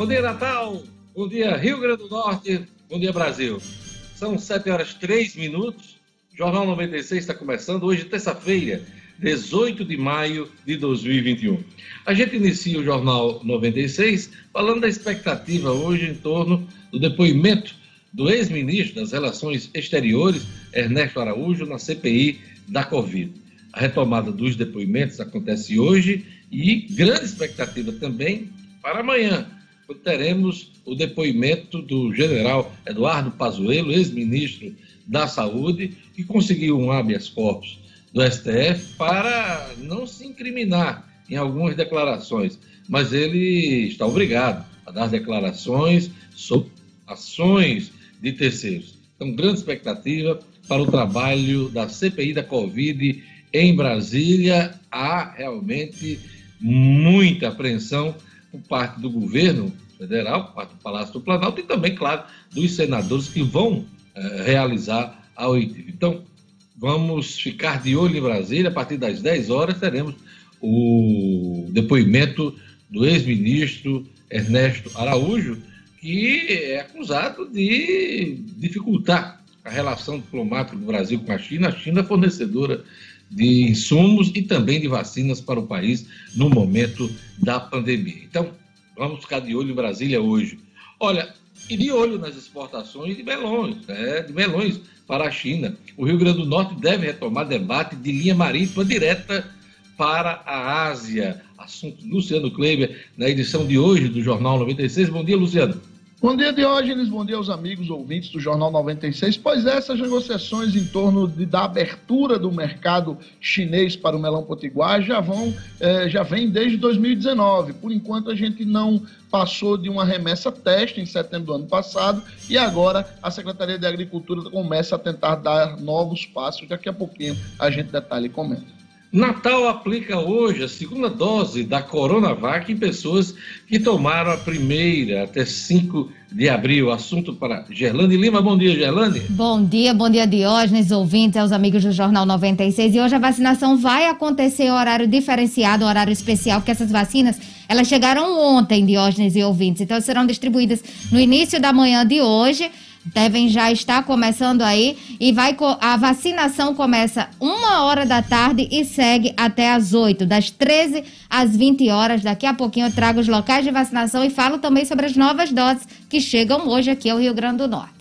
Bom dia, Natal. Bom dia, Rio Grande do Norte. Bom dia, Brasil. São 7 horas 3 minutos. Jornal 96 está começando hoje, terça-feira, 18 de maio de 2021. A gente inicia o Jornal 96 falando da expectativa hoje em torno do depoimento do ex-ministro das Relações Exteriores, Ernesto Araújo, na CPI da Covid. A retomada dos depoimentos acontece hoje e grande expectativa também para amanhã, teremos o depoimento do general Eduardo Pazuello, ex-ministro da Saúde, que conseguiu um habeas corpus do STF para não se incriminar em algumas declarações, mas ele está obrigado a dar declarações sobre ações de terceiros. Então, grande expectativa para o trabalho da CPI da Covid em Brasília. Há realmente muita apreensão por parte do governo federal, por parte do Palácio do Planalto e também, claro, dos senadores que vão eh, realizar a oitiva. Então, vamos ficar de olho em Brasília. A partir das 10 horas teremos o depoimento do ex-ministro Ernesto Araújo, que é acusado de dificultar a relação diplomática do Brasil com a China. A China é fornecedora de insumos e também de vacinas para o país no momento da pandemia. Então, vamos ficar de olho em Brasília hoje. Olha, e de olho nas exportações de melões, né, de melões para a China. O Rio Grande do Norte deve retomar debate de linha marítima direta para a Ásia. Assunto Luciano Kleber, na edição de hoje do Jornal 96. Bom dia, Luciano. Bom dia, Diógenes. Bom dia aos amigos ouvintes do Jornal 96. Pois é, essas negociações em torno de, da abertura do mercado chinês para o melão potiguar já vão, eh, já vem desde 2019. Por enquanto, a gente não passou de uma remessa teste em setembro do ano passado e agora a Secretaria de Agricultura começa a tentar dar novos passos. Daqui a pouquinho a gente detalha e comenta. Natal aplica hoje a segunda dose da Coronavac em pessoas que tomaram a primeira até 5 de abril. Assunto para Gerlane Lima. Bom dia, Gerlane. Bom dia, bom dia, Diógenes, ouvintes, aos amigos do Jornal 96. E hoje a vacinação vai acontecer em horário diferenciado, horário especial, porque essas vacinas, elas chegaram ontem, Diógenes e ouvintes. Então, serão distribuídas no início da manhã de hoje devem já estar começando aí e vai a vacinação começa uma hora da tarde e segue até às 8, das 13 às 20 horas. Daqui a pouquinho eu trago os locais de vacinação e falo também sobre as novas doses que chegam hoje aqui ao Rio Grande do Norte.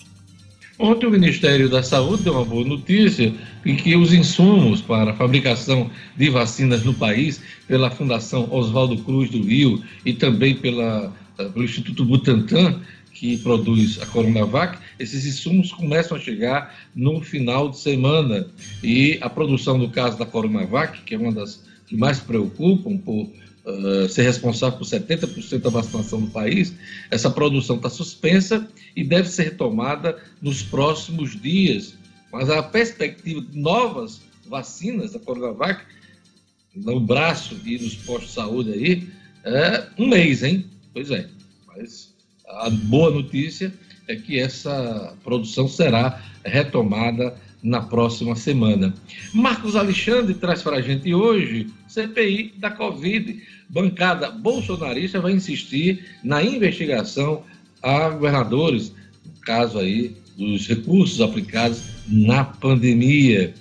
Ontem o Ministério da Saúde deu uma boa notícia em que os insumos para a fabricação de vacinas no país, pela Fundação Oswaldo Cruz do Rio e também pela, pelo Instituto Butantan, que produz a Coronavac, esses insumos começam a chegar no final de semana. E a produção, no caso da Coronavac, que é uma das que mais preocupam por uh, ser responsável por 70% da vacinação do país, essa produção está suspensa e deve ser retomada nos próximos dias. Mas a perspectiva de novas vacinas da Coronavac, no braço e nos postos de saúde aí, é um mês, hein? Pois é. Mas a boa notícia é que essa produção será retomada na próxima semana. Marcos Alexandre traz para a gente hoje CPI da Covid. Bancada bolsonarista vai insistir na investigação a governadores, no caso aí dos recursos aplicados na pandemia.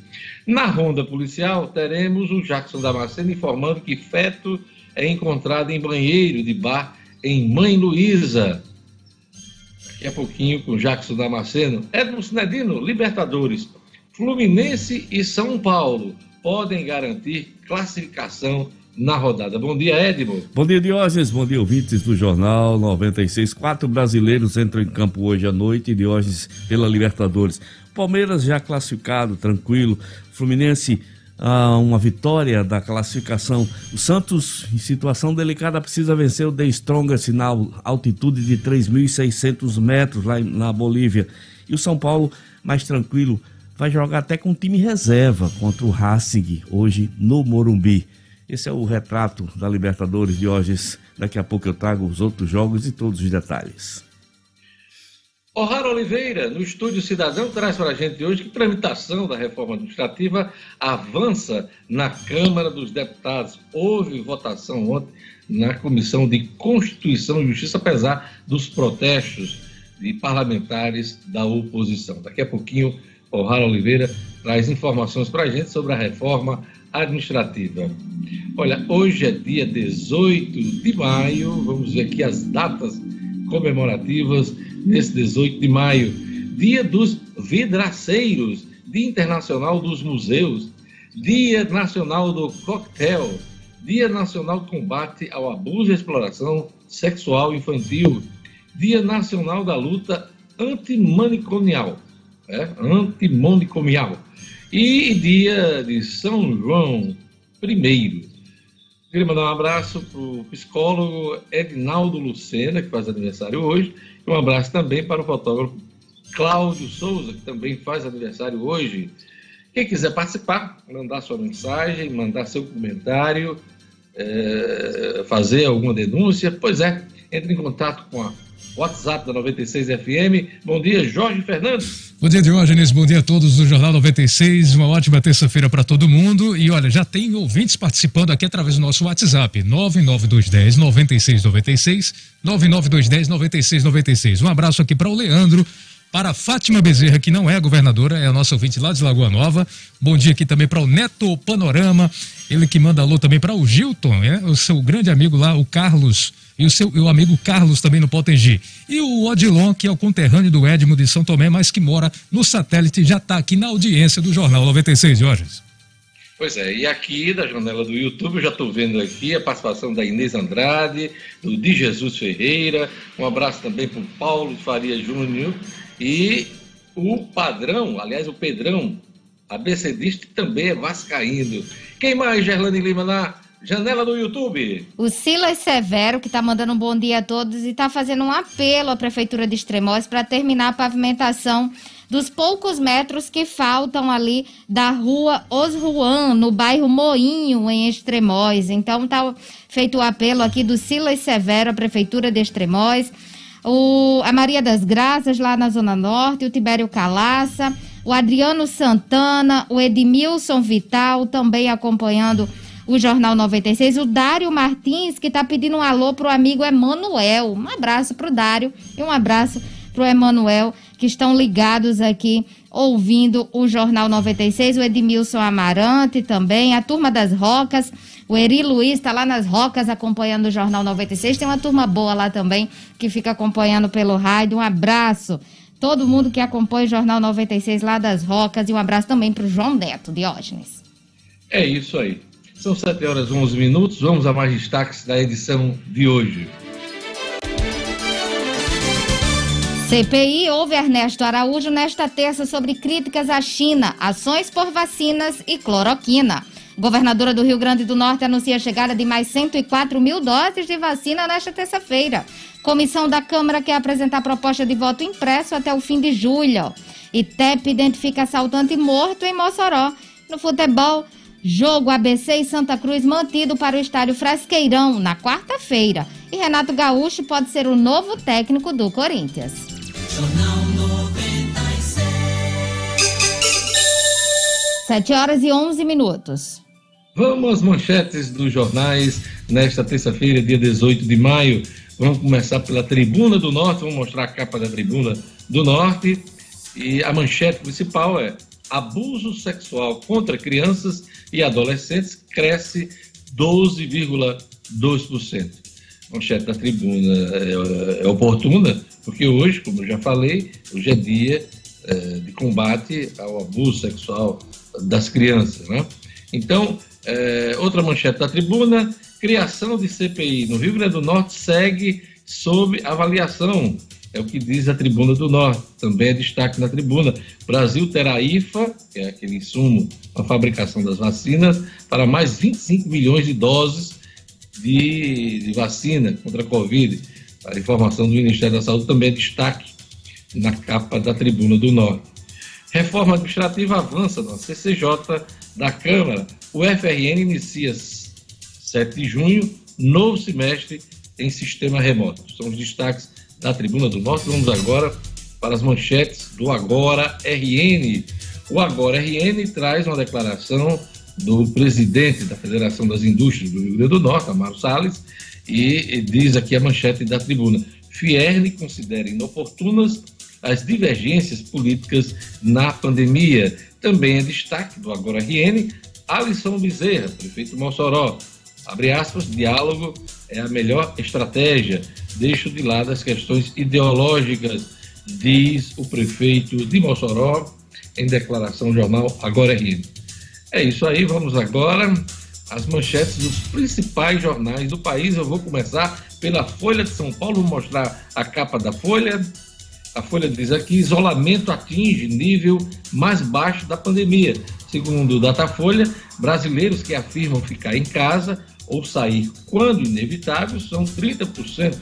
Na ronda policial, teremos o Jackson Damasceno informando que feto é encontrado em banheiro de bar em Mãe Luísa daqui a pouquinho com Jackson Damasceno. Edmo Sinedino, Libertadores. Fluminense e São Paulo podem garantir classificação na rodada. Bom dia, Edmo. Bom dia, Diógenes. Bom dia, ouvintes do Jornal 96. Quatro brasileiros entram em campo hoje à noite, Diógenes, pela Libertadores. Palmeiras já classificado, tranquilo. Fluminense a uma vitória da classificação. O Santos, em situação delicada, precisa vencer o The Strongest na altitude de 3.600 metros lá na Bolívia. E o São Paulo, mais tranquilo, vai jogar até com time reserva contra o Racing hoje no Morumbi. Esse é o retrato da Libertadores de hoje. Daqui a pouco eu trago os outros jogos e todos os detalhes. O'Hara Oliveira, no Estúdio Cidadão, traz para a gente hoje que tramitação da reforma administrativa avança na Câmara dos Deputados. Houve votação ontem na Comissão de Constituição e Justiça, apesar dos protestos de parlamentares da oposição. Daqui a pouquinho, O'Hara Oliveira traz informações para a gente sobre a reforma administrativa. Olha, hoje é dia 18 de maio, vamos ver aqui as datas comemorativas nesse 18 de maio, dia dos vidraceiros, dia internacional dos museus, dia nacional do coquetel, dia nacional de combate ao abuso e exploração sexual infantil, dia nacional da luta antimanicomial, é? antimanicomial, e dia de São João I. Queria mandar um abraço para o psicólogo Edinaldo Lucena, que faz aniversário hoje, e um abraço também para o fotógrafo Cláudio Souza, que também faz aniversário hoje. Quem quiser participar, mandar sua mensagem, mandar seu comentário, é, fazer alguma denúncia, pois é, entre em contato com a WhatsApp da 96 FM. Bom dia, Jorge Fernandes. Bom dia, Diógenes. Bom dia a todos do Jornal 96. Uma ótima terça-feira para todo mundo. E olha, já tem ouvintes participando aqui através do nosso WhatsApp: 99210 9696. 99210 9696. Um abraço aqui para o Leandro. Para Fátima Bezerra, que não é a governadora, é a nossa ouvinte lá de Lagoa Nova. Bom dia aqui também para o Neto Panorama, ele que manda alô também para o Gilton, é? o seu grande amigo lá, o Carlos e o seu o amigo Carlos também no Potengi. E o Odilon, que é o conterrâneo do Edmo de São Tomé, mas que mora no satélite, já está aqui na audiência do Jornal 96, Jorge. Pois é, e aqui da janela do YouTube eu já estou vendo aqui a participação da Inês Andrade, do Di Jesus Ferreira, um abraço também para o Paulo Faria Júnior e o Padrão, aliás, o Pedrão, ABCdista, que também é vascaíno. Quem mais, Gerlane Lima, na Janela do YouTube. O Silas Severo, que está mandando um bom dia a todos e está fazendo um apelo à Prefeitura de Extremóis para terminar a pavimentação dos poucos metros que faltam ali da rua Osruan, no bairro Moinho, em Extremóis. Então, está feito o apelo aqui do Silas Severo, à Prefeitura de Extremóis. O, a Maria das Graças, lá na Zona Norte, o Tibério Calaça, o Adriano Santana, o Edmilson Vital, também acompanhando o Jornal 96. O Dário Martins, que está pedindo um alô para o amigo Emanuel. Um abraço para o Dário e um abraço para o Emanuel, que estão ligados aqui ouvindo o Jornal 96. O Edmilson Amarante também, a Turma das Rocas. O Eri Luiz está lá nas Rocas acompanhando o Jornal 96. Tem uma turma boa lá também que fica acompanhando pelo rádio. Um abraço. Todo mundo que acompanha o Jornal 96 lá das Rocas. E um abraço também para o João Neto, Diógenes. É isso aí. São 7 horas e 11 minutos. Vamos a mais destaques da edição de hoje. CPI ouve Ernesto Araújo nesta terça sobre críticas à China, ações por vacinas e cloroquina. Governadora do Rio Grande do Norte anuncia a chegada de mais 104 mil doses de vacina nesta terça-feira. Comissão da Câmara quer apresentar proposta de voto impresso até o fim de julho. ITEP identifica assaltante morto em Mossoró. No futebol, Jogo ABC e Santa Cruz mantido para o estádio Frasqueirão na quarta-feira. E Renato Gaúcho pode ser o novo técnico do Corinthians. Jornal 96. 7 horas e 11 minutos. Vamos às manchetes dos jornais nesta terça-feira, dia 18 de maio. Vamos começar pela Tribuna do Norte, vamos mostrar a capa da Tribuna do Norte. E a manchete principal é abuso sexual contra crianças e adolescentes cresce 12,2%. Manchete da tribuna é, é, oportuna, porque hoje, como já falei, hoje é dia é, de combate ao abuso sexual das crianças. Né? Então, é, outra manchete da tribuna, criação de CPI no Rio Grande do Norte segue sob avaliação é o que diz a Tribuna do Norte, também é destaque na tribuna. Brasil terá IFA, que é aquele insumo para fabricação das vacinas, para mais 25 milhões de doses de, de vacina contra a Covid. A informação do Ministério da Saúde também é destaque na capa da Tribuna do Norte. Reforma administrativa avança na CCJ da Câmara. O FRN inicia 7 de junho, novo semestre em sistema remoto. São os destaques da Tribuna do Norte. Vamos agora para as manchetes do Agora RN. O Agora RN traz uma declaração do presidente da Federação das Indústrias do Rio Grande do Norte, Amaro Salles, e diz aqui a manchete da tribuna: Fierne considera inoportunas as divergências políticas na pandemia. Também é destaque do Agora RN, Alisson Bezerra, prefeito Mossoró. Abre aspas, diálogo é a melhor estratégia. Deixo de lado as questões ideológicas, diz o prefeito de Mossoró em declaração ao jornal Agora RN. É isso aí, vamos agora às manchetes dos principais jornais do país. Eu vou começar pela Folha de São Paulo, vou mostrar a capa da Folha. A Folha diz aqui: isolamento atinge nível mais baixo da pandemia. Segundo o Datafolha, brasileiros que afirmam ficar em casa ou sair quando inevitável são 30%,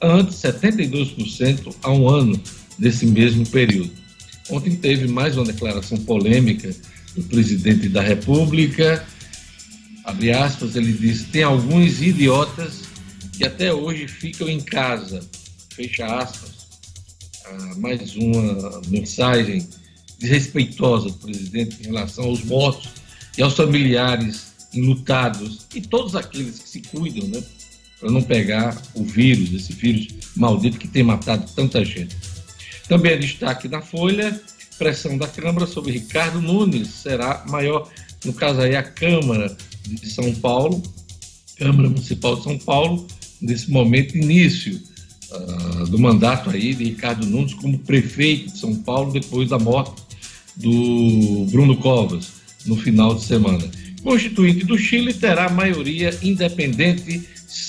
antes 72% há um ano nesse mesmo período. Ontem teve mais uma declaração polêmica do presidente da República. Abre aspas, ele disse: tem alguns idiotas que até hoje ficam em casa. Fecha aspas. Ah, mais uma mensagem desrespeitosa do presidente em relação aos mortos e aos familiares enlutados e todos aqueles que se cuidam, né, para não pegar o vírus, esse vírus maldito que tem matado tanta gente. Também é destaque na Folha, pressão da Câmara sobre Ricardo Nunes será maior, no caso aí a Câmara de São Paulo, Câmara Municipal de São Paulo, nesse momento início uh, do mandato aí de Ricardo Nunes como prefeito de São Paulo depois da morte do Bruno Covas no final de semana. Constituinte do Chile terá maioria independente,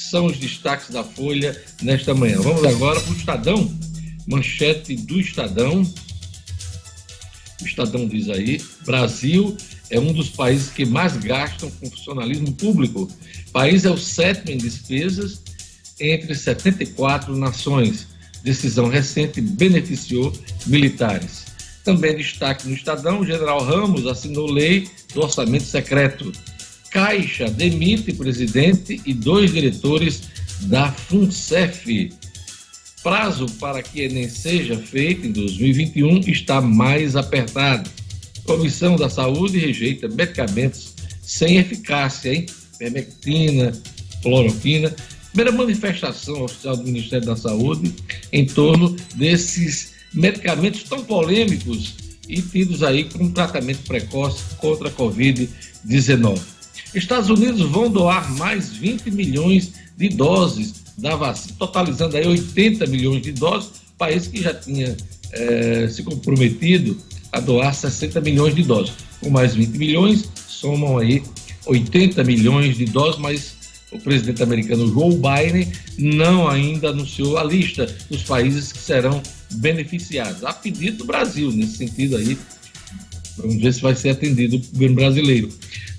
são os destaques da Folha nesta manhã. Vamos agora para o Estadão, manchete do Estadão. O Estadão diz aí: Brasil é um dos países que mais gastam com funcionalismo público. O país é o sétimo em despesas entre 74 nações. Decisão recente beneficiou militares. Também destaque no Estadão, o general Ramos assinou lei do orçamento secreto. Caixa demite presidente e dois diretores da FUNCEF. Prazo para que Enem seja feito em 2021 está mais apertado. Comissão da Saúde rejeita medicamentos sem eficácia, hein? Permectina, cloroquina. Primeira manifestação oficial do Ministério da Saúde em torno desses medicamentos tão polêmicos e tidos aí como tratamento precoce contra a Covid-19. Estados Unidos vão doar mais 20 milhões de doses da vacina, totalizando aí 80 milhões de doses, país que já tinha é, se comprometido a doar 60 milhões de doses. Com mais 20 milhões, somam aí 80 milhões de doses, mas o presidente americano Joe Biden não ainda anunciou a lista dos países que serão beneficiados, a pedido do Brasil, nesse sentido aí. Vamos ver se vai ser atendido o governo brasileiro.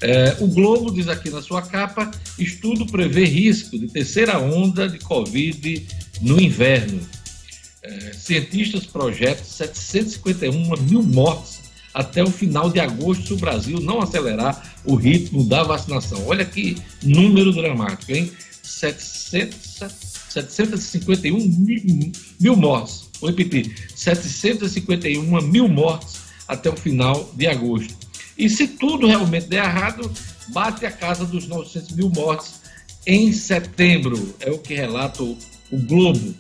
É, o Globo diz aqui na sua capa: estudo prevê risco de terceira onda de Covid no inverno. É, cientistas projetam 751 mil mortes até o final de agosto se o Brasil não acelerar o ritmo da vacinação. Olha que número dramático, hein? 700, 751 mil, mil mortes. Vou repetir: 751 mil mortes até o final de agosto. E se tudo realmente der errado, bate a casa dos 900 mil mortes em setembro. É o que relata o, Globo.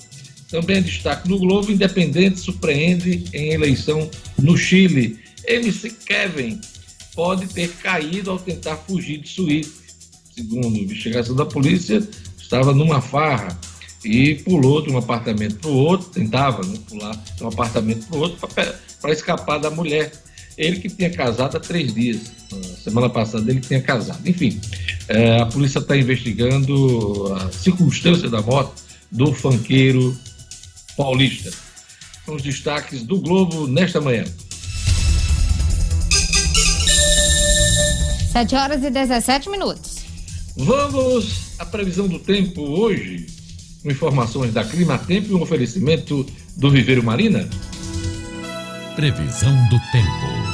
Também destaque no Globo: Independente surpreende em eleição no Chile. MC Kevin pode ter caído ao tentar fugir de Suíte. Segundo investigação da polícia, estava numa farra e pulou de um apartamento para o outro, tentava né, pular de um apartamento para o outro para escapar da mulher. Ele que tinha casado há três dias. Semana passada ele tinha casado. Enfim, é, a polícia está investigando a circunstância da morte do fanqueiro paulista. São os destaques do Globo nesta manhã. 7 horas e 17 minutos. Vamos à previsão do tempo hoje, com informações da Clima Tempo e um oferecimento do Viveiro Marina. Previsão do tempo.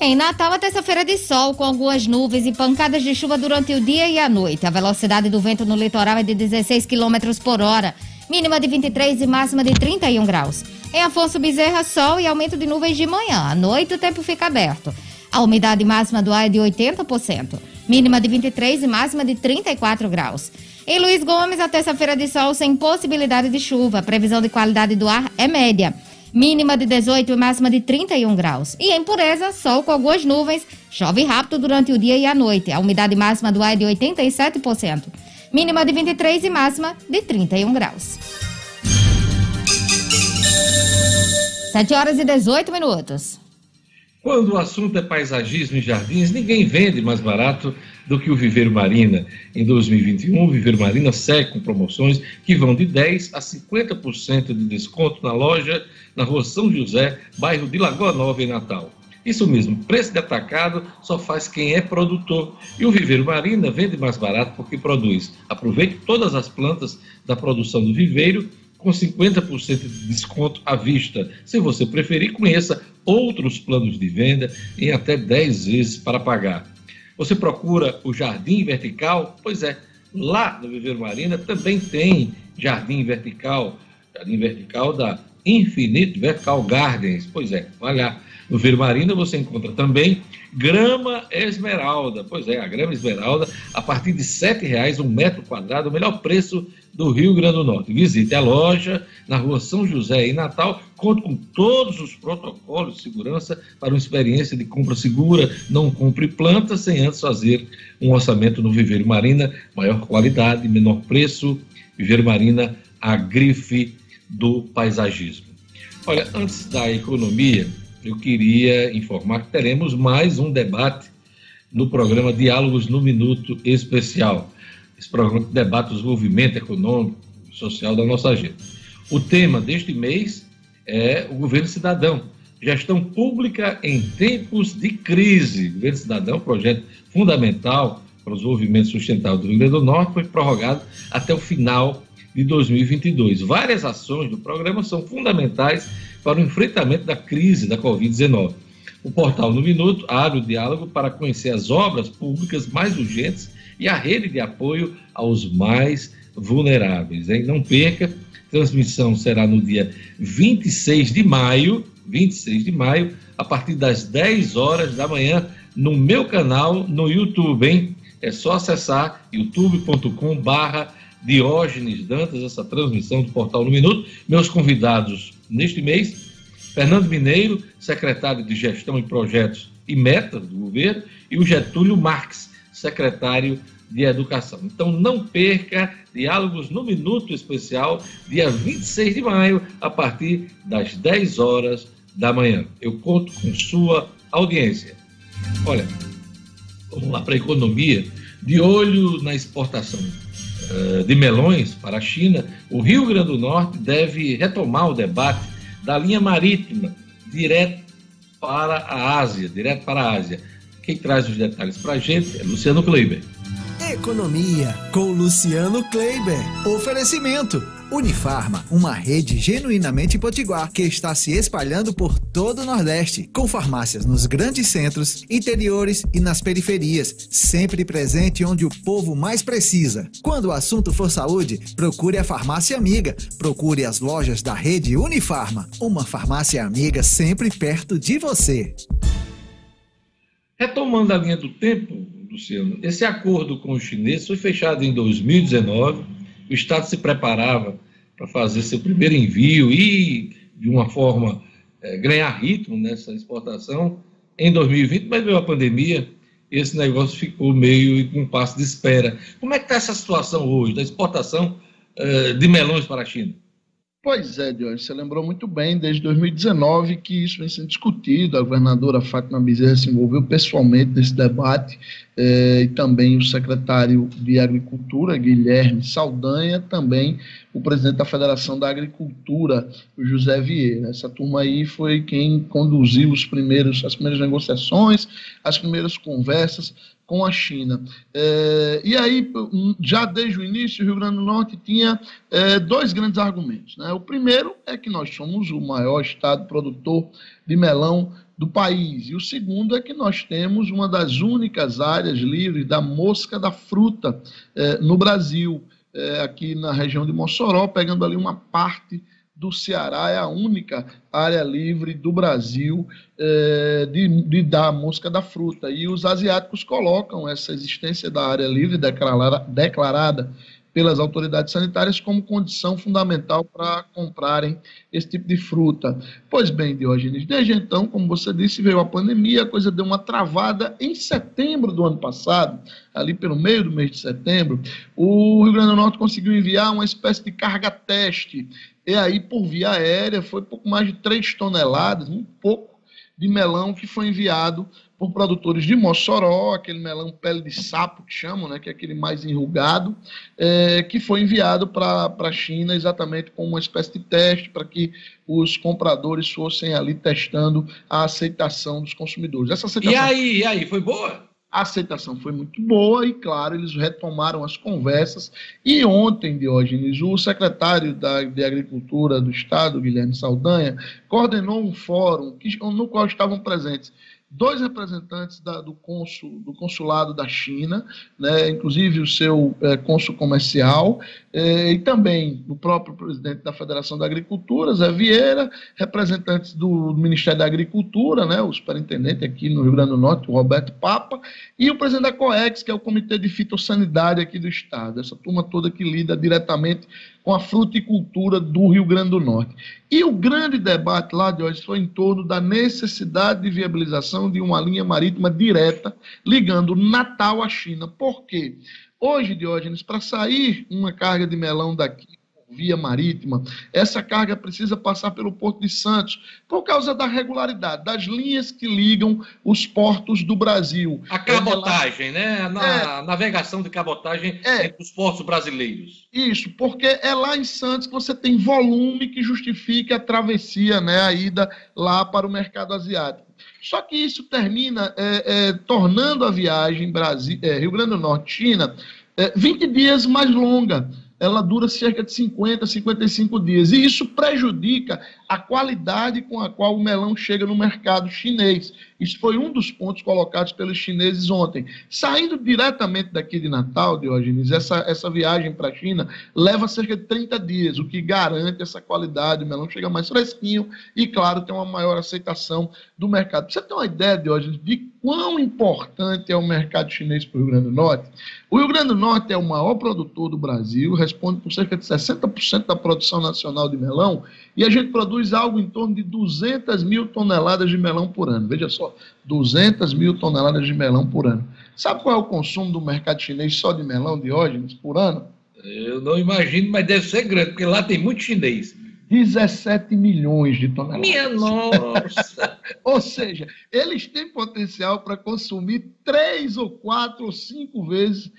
Em Natal, a terça-feira de sol, com algumas nuvens e pancadas de chuva durante o dia e a noite. A velocidade do vento no litoral é de 16 km por hora, mínima de 23 e máxima de 31 graus. Em Afonso Bezerra, sol e aumento de nuvens de manhã. À noite, o tempo fica aberto. A umidade máxima do ar é de 80%, mínima de 23 e máxima de 34 graus. Em Luiz Gomes, a terça-feira de sol sem possibilidade de chuva. Previsão de qualidade do ar é média mínima de 18 e máxima de 31 graus. E em pureza, sol com algumas nuvens, chove rápido durante o dia e a noite. A umidade máxima do ar é de 87%, mínima de 23 e máxima de 31 graus. 7 horas e 18 minutos. Quando o assunto é paisagismo e jardins, ninguém vende mais barato do que o Viveiro Marina. Em 2021, o Viveiro Marina segue com promoções que vão de 10% a 50% de desconto na loja na rua São José, bairro de Lagoa Nova, em Natal. Isso mesmo, preço de atacado só faz quem é produtor. E o Viveiro Marina vende mais barato porque produz. Aproveite todas as plantas da produção do viveiro com 50% de desconto à vista. Se você preferir, conheça outros planos de venda em até 10 vezes para pagar. Você procura o Jardim Vertical? Pois é, lá no Viveiro Marina também tem Jardim Vertical, Jardim Vertical da Infinite Vertical Gardens. Pois é, olha No Viveiro Marina você encontra também grama esmeralda. Pois é, a grama esmeralda a partir de R$ reais um metro quadrado, o melhor preço do Rio Grande do Norte. Visite a loja na rua São José, em Natal. Conte com todos os protocolos de segurança para uma experiência de compra segura. Não compre plantas sem antes fazer um orçamento no Viveiro Marina. Maior qualidade, menor preço. Viveiro Marina, a grife do paisagismo. Olha, antes da economia, eu queria informar que teremos mais um debate no programa Diálogos no Minuto Especial esse programa que debate o desenvolvimento econômico e social da nossa gente. O tema deste mês é o governo cidadão, gestão pública em tempos de crise. O governo cidadão, projeto fundamental para o desenvolvimento sustentável do Rio Grande do Norte, foi prorrogado até o final de 2022. Várias ações do programa são fundamentais para o enfrentamento da crise da Covid-19. O portal No Minuto abre o diálogo para conhecer as obras públicas mais urgentes e a rede de apoio aos mais vulneráveis. Hein? Não perca, transmissão será no dia 26 de maio, 26 de maio, a partir das 10 horas da manhã, no meu canal no YouTube, hein? É só acessar youtube.com barra Diógenes Dantas, essa transmissão do Portal no Minuto. Meus convidados neste mês, Fernando Mineiro, secretário de Gestão e Projetos e Metas do governo, e o Getúlio Marques, secretário de Educação. Então não perca Diálogos no Minuto Especial, dia 26 de maio, a partir das 10 horas da manhã. Eu conto com sua audiência. Olha, vamos lá para a economia. De olho na exportação de melões para a China, o Rio Grande do Norte deve retomar o debate da linha marítima direto para a Ásia, direto para a Ásia. Quem traz os detalhes para a gente é Luciano Kleiber. Economia com Luciano Kleiber. Oferecimento. Unifarma, uma rede genuinamente potiguar que está se espalhando por todo o Nordeste, com farmácias nos grandes centros, interiores e nas periferias, sempre presente onde o povo mais precisa. Quando o assunto for saúde, procure a farmácia amiga. Procure as lojas da rede Unifarma, uma farmácia amiga sempre perto de você. Retomando a linha do tempo, Luciano, esse acordo com os chineses foi fechado em 2019. O Estado se preparava para fazer seu primeiro envio e, de uma forma, é, ganhar ritmo nessa exportação em 2020, mas veio a pandemia e esse negócio ficou meio em um passo de espera. Como é que está essa situação hoje da exportação é, de melões para a China? Pois é, Diogo, você lembrou muito bem, desde 2019 que isso vem sendo discutido, a governadora Fátima Bezerra se envolveu pessoalmente nesse debate, eh, e também o secretário de Agricultura, Guilherme Saldanha, também o presidente da Federação da Agricultura, José Vieira. Essa turma aí foi quem conduziu os primeiros, as primeiras negociações, as primeiras conversas com a China. É, e aí, já desde o início, o Rio Grande do Norte tinha é, dois grandes argumentos. Né? O primeiro é que nós somos o maior estado produtor de melão do país. E o segundo é que nós temos uma das únicas áreas livres da mosca da fruta é, no Brasil, é, aqui na região de Mossoró, pegando ali uma parte do Ceará é a única área livre do Brasil é, de, de, dar mosca da fruta. E os asiáticos colocam essa existência da área livre declarada, declarada pelas autoridades sanitárias como condição fundamental para comprarem esse tipo de fruta. Pois bem, Diógenes, desde então, como você disse, veio a pandemia, a coisa deu uma travada em setembro do ano passado, ali pelo meio do mês de setembro, o Rio Grande do Norte conseguiu enviar uma espécie de carga teste e aí, por via aérea, foi pouco mais de 3 toneladas, um pouco de melão que foi enviado por produtores de Mossoró, aquele melão pele de sapo que chamam, né, que é aquele mais enrugado, é, que foi enviado para a China exatamente como uma espécie de teste para que os compradores fossem ali testando a aceitação dos consumidores. Essa aceitação... E aí, e aí, foi boa? A aceitação foi muito boa e, claro, eles retomaram as conversas. E ontem, Diógenes, o secretário da, de Agricultura do Estado, Guilherme Saldanha, coordenou um fórum que, no qual estavam presentes dois representantes da, do, consul, do consulado da China, né, inclusive o seu é, comercial, é, e também o próprio presidente da Federação da Agricultura, Zé Vieira, representantes do Ministério da Agricultura, né, o superintendente aqui no Rio Grande do Norte, o Roberto Papa, e o presidente da COEX, que é o Comitê de Fitossanidade aqui do Estado, essa turma toda que lida diretamente com a fruticultura do Rio Grande do Norte. E o grande debate lá de hoje foi em torno da necessidade de viabilização de uma linha marítima direta ligando Natal à China. Por quê? Hoje, Diógenes, para sair uma carga de melão daqui via marítima, essa carga precisa passar pelo Porto de Santos, por causa da regularidade, das linhas que ligam os portos do Brasil. A cabotagem, né? Na é, navegação de cabotagem é, entre os portos brasileiros. Isso, porque é lá em Santos que você tem volume que justifique a travessia, né? A ida lá para o mercado asiático. Só que isso termina é, é, tornando a viagem Brasil, é, Rio Grande do Norte, China, 20 dias mais longa ela dura cerca de 50, 55 dias. E isso prejudica a qualidade com a qual o melão chega no mercado chinês. Isso foi um dos pontos colocados pelos chineses ontem. Saindo diretamente daqui de Natal, Diógenes, essa, essa viagem para a China leva cerca de 30 dias, o que garante essa qualidade. O melão chega mais fresquinho e, claro, tem uma maior aceitação do mercado. você tem uma ideia, Diógenes, de quão importante é o mercado chinês para o Rio Grande do Norte? O Rio Grande do Norte é o maior produtor do Brasil, responde por cerca de 60% da produção nacional de melão, e a gente produz algo em torno de 200 mil toneladas de melão por ano. Veja só, 200 mil toneladas de melão por ano. Sabe qual é o consumo do mercado chinês só de melão, Diógenes, por ano? Eu não imagino, mas deve ser grande, porque lá tem muito chinês. 17 milhões de toneladas. Minha nossa! ou seja, eles têm potencial para consumir três ou quatro ou cinco vezes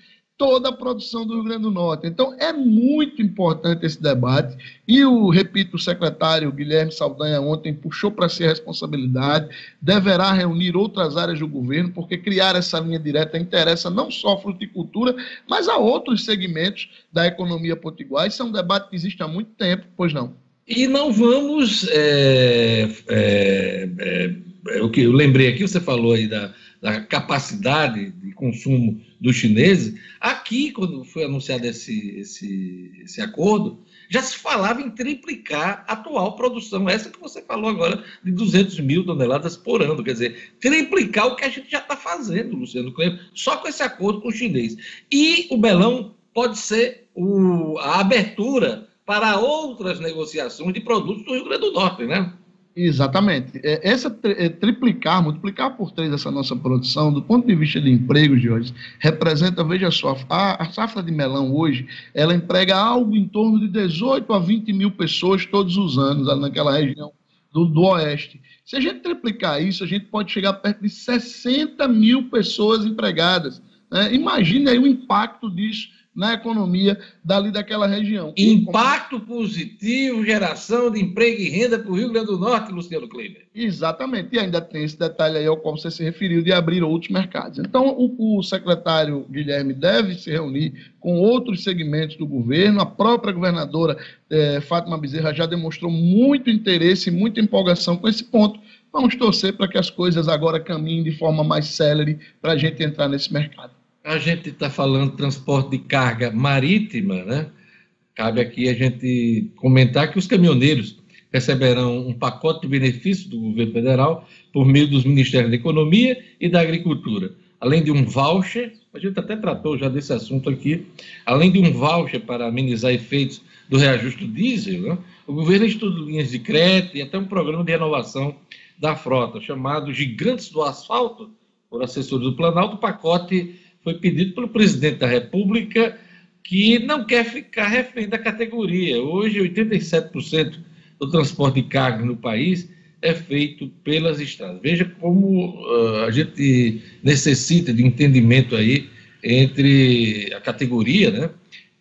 toda a produção do Rio Grande do Norte. Então, é muito importante esse debate. E o, repito, o secretário Guilherme Saldanha ontem puxou para si a responsabilidade, deverá reunir outras áreas do governo, porque criar essa linha direta interessa não só a fruticultura, mas a outros segmentos da economia potiguar. Isso é um debate que existe há muito tempo, pois não? E não vamos. É, é, é, é, eu lembrei aqui, você falou aí da, da capacidade de consumo dos chineses. Aqui, quando foi anunciado esse, esse, esse acordo, já se falava em triplicar a atual produção, essa que você falou agora, de 200 mil toneladas por ano. Quer dizer, triplicar o que a gente já está fazendo, Luciano Cleber, só com esse acordo com o chinês. E o Belão pode ser o, a abertura para outras negociações de produtos do Rio Grande do Norte, né? Exatamente. É, essa é, triplicar, multiplicar por três essa nossa produção, do ponto de vista de empregos hoje, representa, veja só, a, a, safra de melão hoje, ela emprega algo em torno de 18 a 20 mil pessoas todos os anos, naquela região do, do oeste. Se a gente triplicar isso, a gente pode chegar perto de 60 mil pessoas empregadas. Né? Imagine aí o impacto disso na economia dali daquela região. Impacto positivo, geração de emprego e renda para o Rio Grande do Norte, Luciano Kleiber. Exatamente, e ainda tem esse detalhe aí ao qual você se referiu de abrir outros mercados. Então, o, o secretário Guilherme deve se reunir com outros segmentos do governo. A própria governadora eh, Fátima Bezerra já demonstrou muito interesse e muita empolgação com esse ponto. Vamos torcer para que as coisas agora caminhem de forma mais célere para a gente entrar nesse mercado a gente está falando de transporte de carga marítima, né? Cabe aqui a gente comentar que os caminhoneiros receberão um pacote de benefícios do governo federal por meio dos Ministérios da Economia e da Agricultura. Além de um voucher, a gente até tratou já desse assunto aqui, além de um voucher para amenizar efeitos do reajuste do diesel, né? o governo estuda linhas de crédito e até um programa de renovação da frota, chamado Gigantes do Asfalto, por assessores do Planalto, pacote foi pedido pelo presidente da República, que não quer ficar refém da categoria. Hoje, 87% do transporte de carga no país é feito pelas estradas. Veja como uh, a gente necessita de entendimento aí entre a categoria né,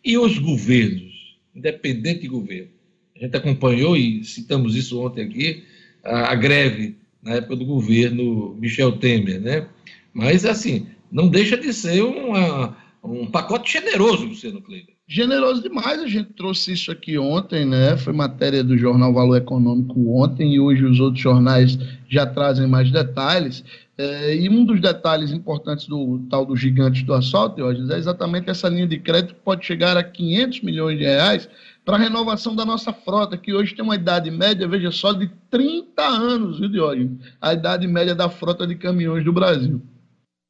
e os governos, independente de governo. A gente acompanhou, e citamos isso ontem aqui, a, a greve na época do governo Michel Temer, né? Mas, assim, não deixa de ser uma, um pacote generoso, Luciano Kleber. Generoso demais, a gente trouxe isso aqui ontem, né? Foi matéria do jornal Valor Econômico ontem e hoje os outros jornais já trazem mais detalhes. É, e um dos detalhes importantes do tal do gigante do assalto, Diógenes, é exatamente essa linha de crédito que pode chegar a 500 milhões de reais para a renovação da nossa frota, que hoje tem uma idade média, veja só, de 30 anos, viu, Diógenes? A idade média da frota de caminhões do Brasil.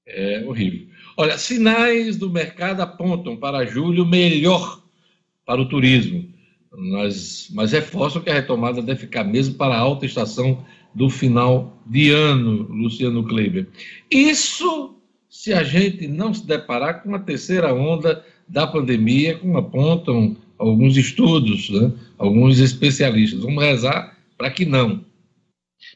É horrível. Olha, sinais do mercado apontam para julho melhor para o turismo, mas, mas reforçam que a retomada deve ficar mesmo para a alta estação do final de ano, Luciano Kleber. Isso se a gente não se deparar com a terceira onda da pandemia, como apontam alguns estudos, né? alguns especialistas. Vamos rezar para que não.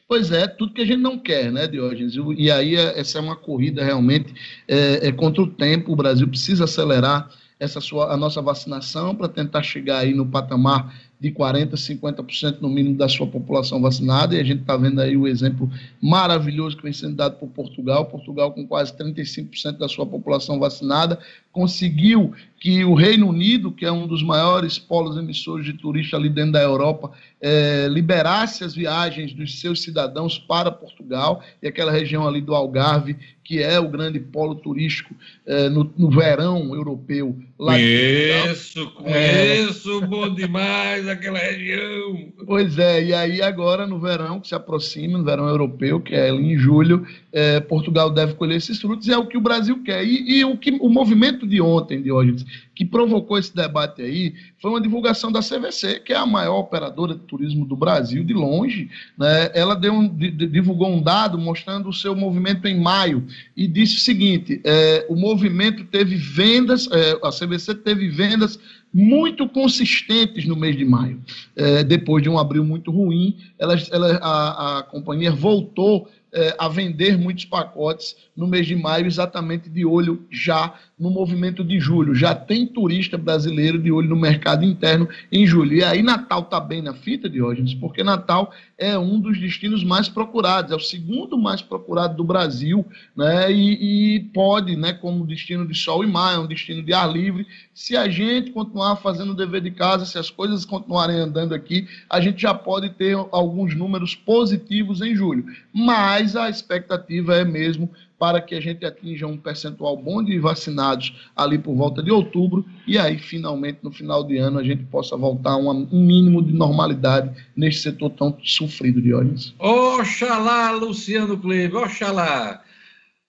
Pois é, tudo que a gente não quer, né, Diógenes? E aí é, essa é uma corrida realmente é, é contra o tempo. O Brasil precisa acelerar essa sua, a nossa vacinação para tentar chegar aí no patamar de 40%, 50% no mínimo da sua população vacinada, e a gente está vendo aí o exemplo maravilhoso que vem sendo dado por Portugal. Portugal, com quase 35% da sua população vacinada, conseguiu que o Reino Unido, que é um dos maiores polos emissores de turistas ali dentro da Europa, é, liberasse as viagens dos seus cidadãos para Portugal e aquela região ali do Algarve, que é o grande polo turístico é, no, no, verão europeu. Lá conheço, conheço, é... bom demais aquela região. Pois é, e aí agora no verão que se aproxima, no verão europeu, que é em julho, é, Portugal deve colher esses frutos, e é o que o Brasil quer. E, e o, que, o movimento de ontem, de hoje, que provocou esse debate aí foi uma divulgação da CVC, que é a maior operadora de turismo do Brasil, de longe. Né? Ela deu um, divulgou um dado mostrando o seu movimento em maio e disse o seguinte: é, o movimento teve vendas, é, a CVC teve vendas muito consistentes no mês de maio. É, depois de um abril muito ruim, ela, ela a, a companhia voltou é, a vender muitos pacotes no mês de maio, exatamente de olho já no movimento de julho. Já tem turista brasileiro de olho no mercado interno em julho. E aí Natal está bem na fita, Diógenes, porque Natal é um dos destinos mais procurados, é o segundo mais procurado do Brasil, né? E, e pode, né, como destino de sol e mar, é um destino de ar livre. Se a gente continuar fazendo o dever de casa, se as coisas continuarem andando aqui, a gente já pode ter alguns números positivos em julho. Mas a expectativa é mesmo para que a gente atinja um percentual bom de vacinados ali por volta de outubro e aí finalmente no final de ano a gente possa voltar a um mínimo de normalidade neste setor tão sofrido de ônibus. Oxalá, Luciano Kleber, oxalá.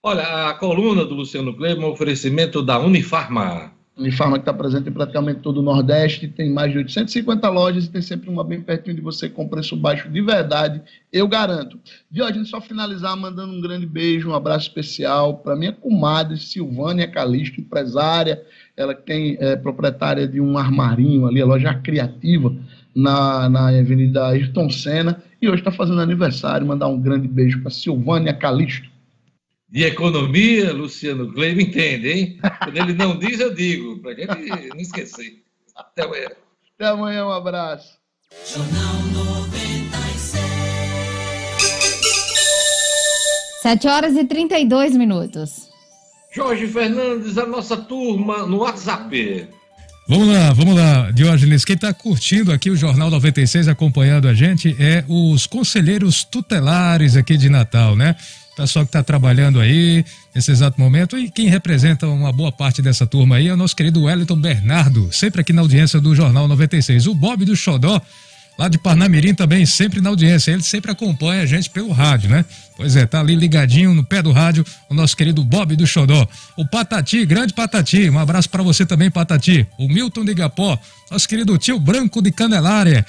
Olha, a coluna do Luciano Kleber é um oferecimento da Unifarma. Unifarma que está presente em praticamente todo o Nordeste, tem mais de 850 lojas e tem sempre uma bem pertinho de você com preço baixo de verdade, eu garanto. Diógenes, só finalizar mandando um grande beijo, um abraço especial para minha comadre Silvânia Calisto, empresária, ela tem é, proprietária de um armarinho ali, a loja criativa, na, na Avenida Ayrton Senna, e hoje está fazendo aniversário, mandar um grande beijo para Silvânia Calisto. De economia, Luciano Gleib, entende, hein? Quando ele não diz, eu digo, para gente não esquecer. Até amanhã. Até amanhã, um abraço. Jornal 96. 7 horas e 32 minutos. Jorge Fernandes, a nossa turma no WhatsApp. Vamos lá, vamos lá, Diógenes. Quem está curtindo aqui o Jornal 96, acompanhando a gente, é os conselheiros tutelares aqui de Natal, né? Pessoal que está trabalhando aí nesse exato momento e quem representa uma boa parte dessa turma aí é o nosso querido Wellington Bernardo, sempre aqui na audiência do Jornal 96. O Bob do Xodó, lá de Parnamirim também, sempre na audiência. Ele sempre acompanha a gente pelo rádio, né? Pois é, tá ali ligadinho no pé do rádio o nosso querido Bob do Xodó. O Patati, grande Patati, um abraço para você também, Patati. O Milton de nosso querido tio Branco de Canelária.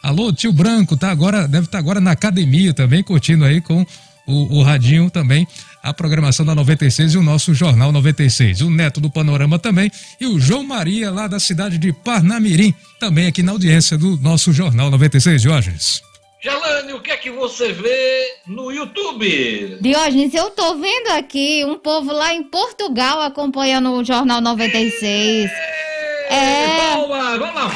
Alô, tio Branco, tá agora, deve estar tá agora na academia também, curtindo aí com o, o Radinho também, a programação da 96 e o nosso Jornal 96. O Neto do Panorama também e o João Maria, lá da cidade de Parnamirim, também aqui na audiência do nosso Jornal 96, Diógenes. Jalane, o que é que você vê no YouTube? Diógenes, eu tô vendo aqui um povo lá em Portugal acompanhando o Jornal 96. É. Boa, vamos lá.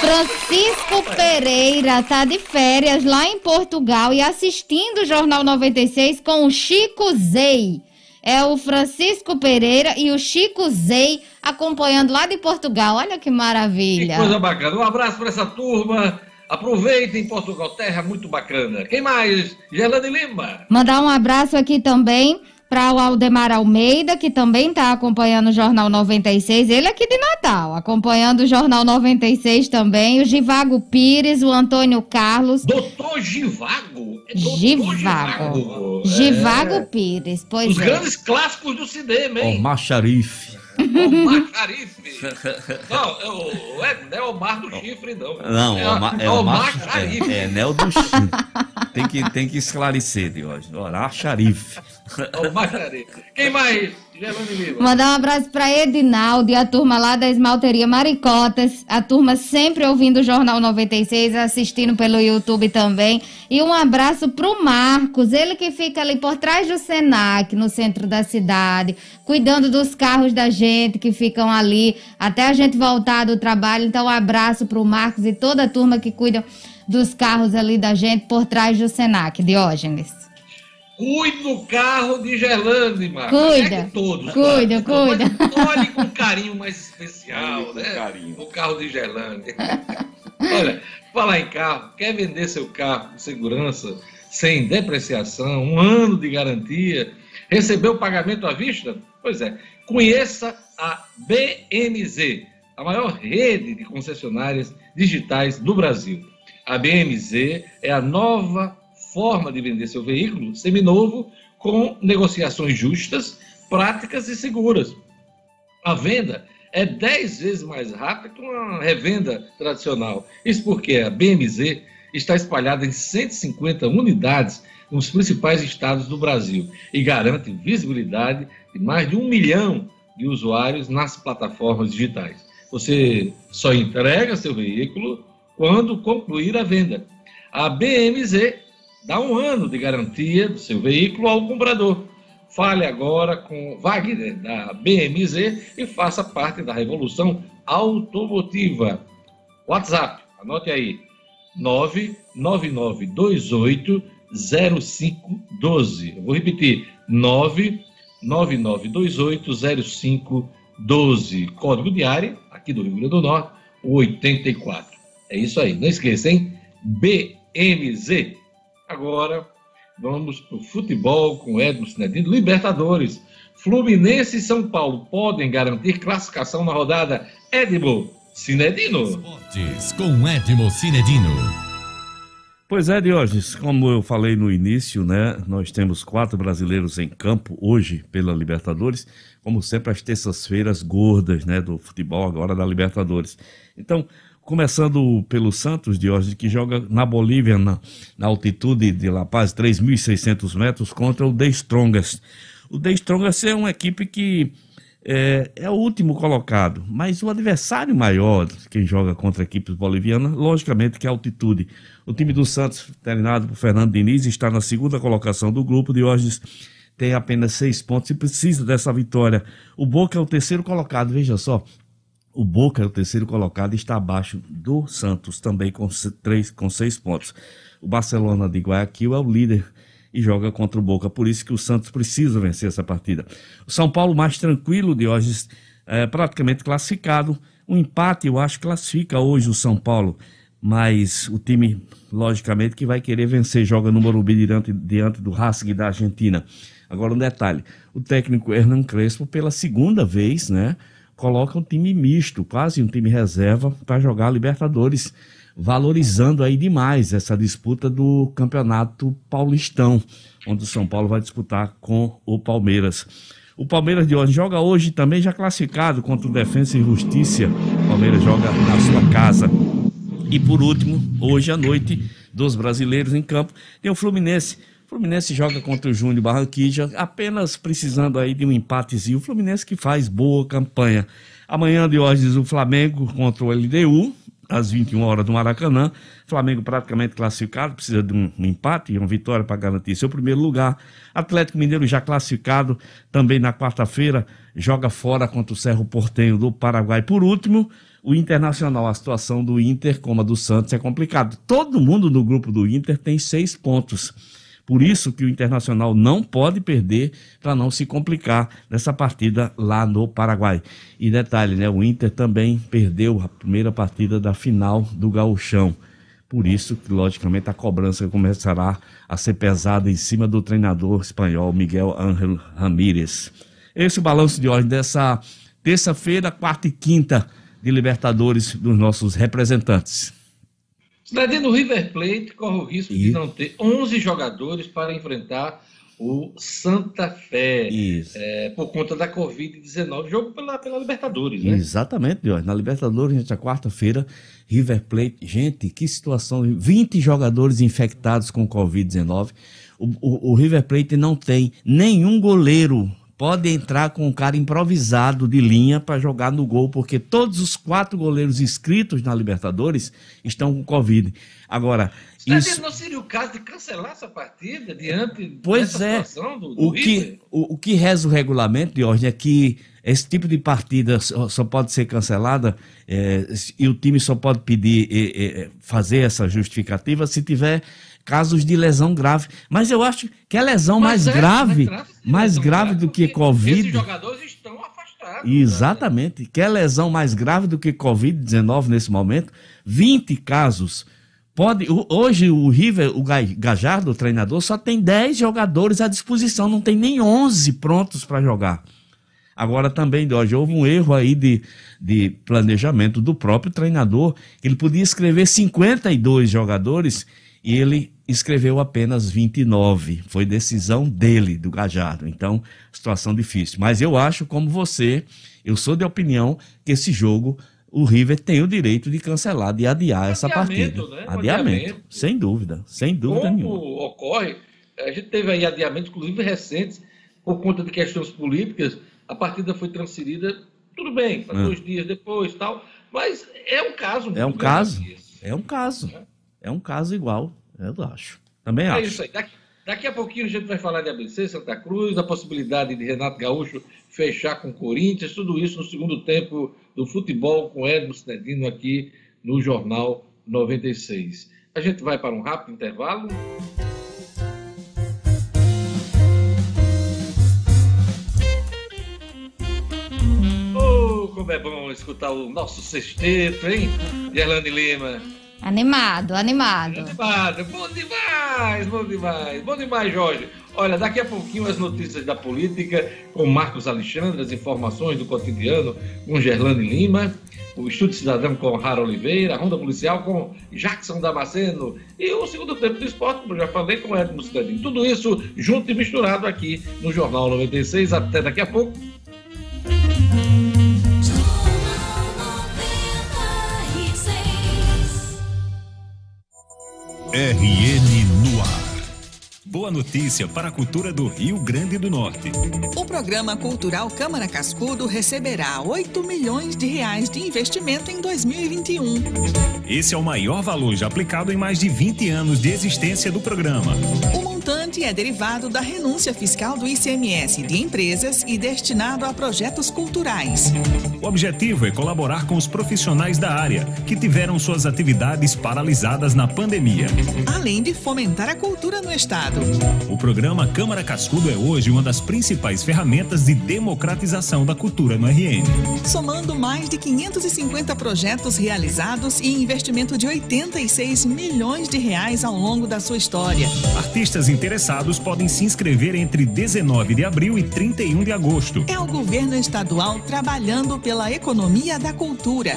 Francisco Pereira tá de férias lá em Portugal e assistindo o Jornal 96 com o Chico Zei. É o Francisco Pereira e o Chico Zei acompanhando lá de Portugal. Olha que maravilha. Que coisa bacana. Um abraço para essa turma. Aproveitem Portugal, terra muito bacana. Quem mais? Gelane Lima. Mandar um abraço aqui também para o Aldemar Almeida, que também está acompanhando o Jornal 96, ele aqui de Natal, acompanhando o Jornal 96 também, o Givago Pires, o Antônio Carlos. Doutor Givago? É doutor Givago. Givago é. Pires, pois Os é. grandes clássicos do cinema, hein? Omar Sharif. Omar Sharif. Não, é o, é, não é Omar do Chifre, não. Não, é, Omar, é Omar, Omar Sharif. É, é Nel do Chifre. Tem que, tem que esclarecer, Diógenes. Omar Sharif. Quem mais? Mandar um abraço para Edinaldo e a turma lá da Esmalteria Maricotas. A turma sempre ouvindo o Jornal 96, assistindo pelo YouTube também. E um abraço pro Marcos, ele que fica ali por trás do Senac, no centro da cidade, cuidando dos carros da gente que ficam ali até a gente voltar do trabalho. Então, um abraço pro Marcos e toda a turma que cuida dos carros ali da gente por trás do Senac, Diógenes. Cuide do carro de Gelane, Marcos. Cuida. É todos. Cuida, claro. cuida. olhe com carinho mais especial, né? Carinho. O carro de Gelane. Olha, falar em carro, quer vender seu carro com segurança, sem depreciação, um ano de garantia, receber o pagamento à vista? Pois é, conheça a BMZ, a maior rede de concessionárias digitais do Brasil. A BMZ é a nova forma de vender seu veículo seminovo com negociações justas, práticas e seguras. A venda é 10 vezes mais rápida que uma revenda tradicional. Isso porque a BMZ está espalhada em 150 unidades nos principais estados do Brasil e garante visibilidade de mais de um milhão de usuários nas plataformas digitais. Você só entrega seu veículo quando concluir a venda. A BMZ dá um ano de garantia do seu veículo ao comprador. Fale agora com Wagner, da BMZ, e faça parte da revolução automotiva. WhatsApp, anote aí, 99928 0512. Eu vou repetir, 99928 0512. Código de área, aqui do Rio Grande do Norte, 84. É isso aí, não esqueça, hein? BMZ. Agora, vamos para o futebol com Edmo Cinedino. Libertadores. Fluminense e São Paulo podem garantir classificação na rodada Edmo Cinedino. Esportes com Edmo Cinedino. Pois é, Diógenes, como eu falei no início, né, nós temos quatro brasileiros em campo hoje pela Libertadores, como sempre as terças-feiras gordas, né, do futebol agora da Libertadores. Então, Começando pelo Santos, Diógenes, que joga na Bolívia, na, na altitude de La Paz, 3.600 metros, contra o The Strongest. O The Strongest é uma equipe que é, é, o último colocado, mas o adversário maior, quem joga contra equipes bolivianas, logicamente que é a altitude. O time do Santos, treinado por Fernando Diniz, está na segunda colocação do grupo, Diógenes tem apenas seis pontos e precisa dessa vitória. O Boca é o terceiro colocado, veja só. O Boca é o terceiro colocado está abaixo do Santos, também com, três, com seis pontos. O Barcelona de Guayaquil é o líder e joga contra o Boca, por isso que o Santos precisa vencer essa partida. O São Paulo mais tranquilo, de hoje, é, praticamente classificado. Um empate, eu acho, classifica hoje o São Paulo, mas o time, logicamente, que vai querer vencer, joga no Morumbi diante, diante do Racing da Argentina. Agora um detalhe, o técnico Hernan Crespo, pela segunda vez, né, coloca um time misto, quase um time reserva, para jogar Libertadores, valorizando aí demais essa disputa do Campeonato Paulistão, onde o São Paulo vai disputar com o Palmeiras. O Palmeiras de hoje joga hoje também já classificado contra o Defensa e Justiça. O Palmeiras joga na sua casa. E por último, hoje à noite, dos brasileiros em campo, tem o Fluminense Fluminense joga contra o Júnior Barranquilla, apenas precisando aí de um empatezinho. O Fluminense que faz boa campanha. Amanhã de hoje o Flamengo contra o LDU, às 21 horas do Maracanã. Flamengo praticamente classificado, precisa de um, empate e uma vitória para garantir seu primeiro lugar. Atlético Mineiro já classificado, também na quarta-feira, joga fora contra o Cerro Portenho do Paraguai. Por último, o Internacional, a situação do Inter, como a do Santos, é complicado. Todo mundo no grupo do Inter tem seis pontos. Por isso que o Internacional não pode perder para não se complicar nessa partida lá no Paraguai. E detalhe, né? O Inter também perdeu a primeira partida da final do Gauchão. Por isso que, logicamente, a cobrança começará a ser pesada em cima do treinador espanhol Miguel Ángel Ramírez. Esse é o balanço de ordem dessa terça-feira, quarta e quinta de Libertadores dos nossos representantes. Cidadinho do River Plate corre o risco e... de não ter 11 jogadores para enfrentar o Santa Fé. É, por conta da Covid-19, jogo pela, pela Libertadores, né? Exatamente, Jorge. Na Libertadores, gente, a quarta-feira, River Plate. Gente, que situação. 20 jogadores infectados com Covid-19. O, o, o River Plate não tem nenhum goleiro pode entrar com um cara improvisado de linha para jogar no gol, porque todos os quatro goleiros inscritos na Libertadores estão com Covid. Agora, isso... não seria o caso de cancelar essa partida diante pois dessa é. situação do, do o que o, o, que reza o regulamento, de é que esse tipo de partida só, só pode ser cancelada é, e o time só pode pedir é, é, fazer essa justificativa se tiver casos de lesão grave. Mas eu acho que a lesão mais é, grave, mais grave do que Covid. Esses jogadores estão afastados. Exatamente. Né? Que é lesão mais grave do que Covid-19 nesse momento. 20 casos. Pode, hoje o River, o Gajardo, o treinador, só tem 10 jogadores à disposição, não tem nem 11 prontos para jogar. Agora também, hoje houve um erro aí de, de planejamento do próprio treinador. Ele podia escrever 52 jogadores e ele escreveu apenas 29. Foi decisão dele, do Gajardo. Então, situação difícil. Mas eu acho, como você, eu sou de opinião que esse jogo o River tem o direito de cancelar, de adiar essa partida. Né? Adiamento, adiamento, sem dúvida, sem dúvida Como nenhuma. ocorre, a gente teve aí adiamentos, inclusive recentes, por conta de questões políticas, a partida foi transferida, tudo bem, para ah. dois dias depois tal, mas é um caso. É um caso, é um caso, é um caso igual. Eu acho. Também é acho. É isso aí. Daqui, daqui, a pouquinho a gente vai falar de ABC, Santa Cruz, a possibilidade de Renato Gaúcho fechar com o Corinthians, tudo isso no segundo tempo do futebol com Edmo Cinedino aqui no Jornal 96. A gente vai para um rápido intervalo. Oh, como é bom escutar o nosso sexteto, hein? Gerlane Lima. Animado, animado. Animado, bom demais, bom demais, bom demais, Jorge. Olha, daqui a pouquinho as notícias da política com Marcos Alexandre, as informações do cotidiano com Gerlane Lima, o Estúdio Cidadão com Rara Oliveira, a Ronda Policial com Jackson Damasceno e o segundo tempo do esporte, como já falei, com Edmo Cidadinho. Tudo isso junto e misturado aqui no Jornal 96. Até daqui a pouco. RN no ar. Boa notícia para a cultura do Rio Grande do Norte. O programa cultural Câmara Cascudo receberá 8 milhões de reais de investimento em 2021. Esse é o maior valor já aplicado em mais de 20 anos de existência do programa. Montante montante é derivado da renúncia fiscal do ICMS de empresas e destinado a projetos culturais. O objetivo é colaborar com os profissionais da área que tiveram suas atividades paralisadas na pandemia. Além de fomentar a cultura no Estado. O programa Câmara Cascudo é hoje uma das principais ferramentas de democratização da cultura no RN. Somando mais de 550 projetos realizados e investimento de 86 milhões de reais ao longo da sua história. Artistas interessados podem se inscrever entre 19 de abril e 31 de agosto. É o governo estadual trabalhando pela economia da cultura.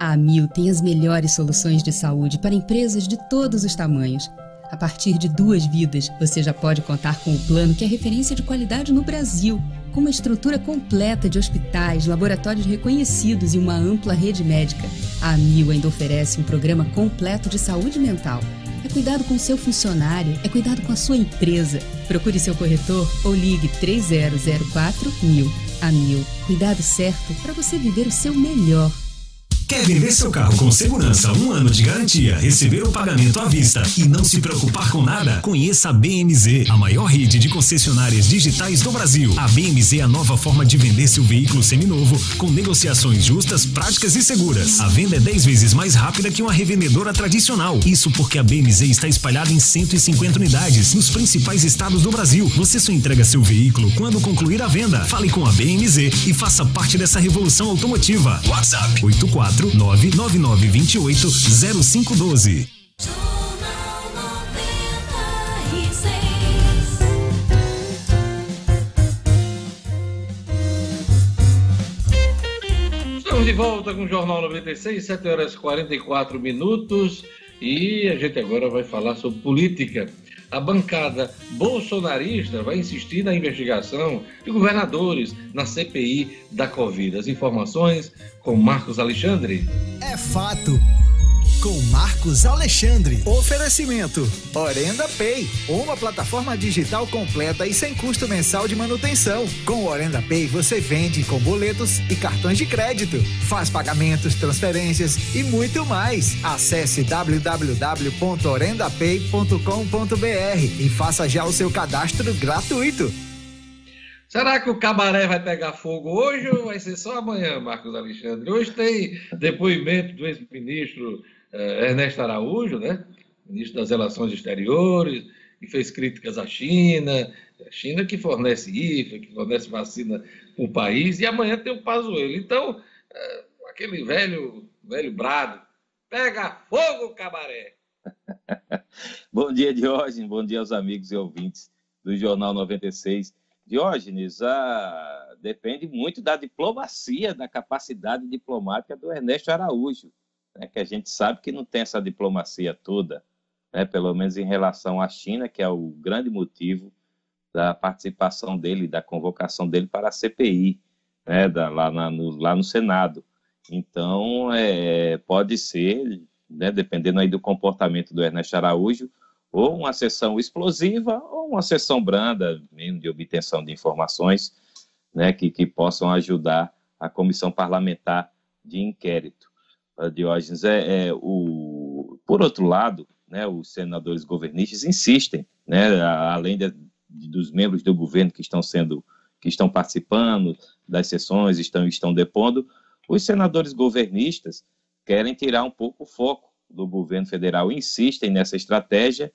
A Amil tem as melhores soluções de saúde para empresas de todos os tamanhos. A partir de duas vidas, você já pode contar com o plano que é referência de qualidade no Brasil, com uma estrutura completa de hospitais, laboratórios reconhecidos e uma ampla rede médica. A Amil ainda oferece um programa completo de saúde mental. É cuidado com seu funcionário, é cuidado com a sua empresa. Procure seu corretor ou ligue 3004 mil. A Mil, cuidado certo para você viver o seu melhor. Quer vender seu carro com segurança, um ano de garantia, receber o pagamento à vista e não se preocupar com nada? Conheça a BMZ, a maior rede de concessionárias digitais do Brasil. A BMZ é a nova forma de vender seu veículo seminovo com negociações justas, práticas e seguras. A venda é 10 vezes mais rápida que uma revendedora tradicional. Isso porque a BMZ está espalhada em 150 unidades nos principais estados do Brasil. Você só entrega seu veículo quando concluir a venda. Fale com a BMZ e faça parte dessa revolução automotiva. WhatsApp 84 99928 0512. Estamos de volta com o Jornal 96, 7 horas e 44 minutos. E a gente agora vai falar sobre política. A bancada bolsonarista vai insistir na investigação de governadores na CPI da Covid. As informações com Marcos Alexandre. É fato com Marcos Alexandre. Oferecimento: Orenda Pay, uma plataforma digital completa e sem custo mensal de manutenção. Com Orenda Pay você vende com boletos e cartões de crédito, faz pagamentos, transferências e muito mais. Acesse www.orendapay.com.br e faça já o seu cadastro gratuito. Será que o cabaré vai pegar fogo hoje ou vai ser só amanhã, Marcos Alexandre? Hoje tem depoimento do ex-ministro Ernesto Araújo, né? ministro das Relações Exteriores, e fez críticas à China, a China que fornece IFA, que fornece vacina para o país, e amanhã tem o Pazuello. Então, eh, aquele velho, velho brado, pega fogo, cabaré! bom dia, Diógenes, bom dia aos amigos e ouvintes do Jornal 96. Diógenes, ah, depende muito da diplomacia, da capacidade diplomática do Ernesto Araújo né, que a gente sabe que não tem essa diplomacia toda, né, pelo menos em relação à China, que é o grande motivo da participação dele, da convocação dele para a CPI, né, da, lá, na, no, lá no Senado. Então, é, pode ser, né, dependendo aí do comportamento do Ernesto Araújo, ou uma sessão explosiva ou uma sessão branda, mesmo de obtenção de informações, né, que, que possam ajudar a comissão parlamentar de inquérito. Diógenes, é, é, o, por outro lado, né, os senadores governistas insistem, né, além de, de, dos membros do governo que estão sendo, que estão participando das sessões, estão, estão depondo, os senadores governistas querem tirar um pouco o foco do governo federal, insistem nessa estratégia,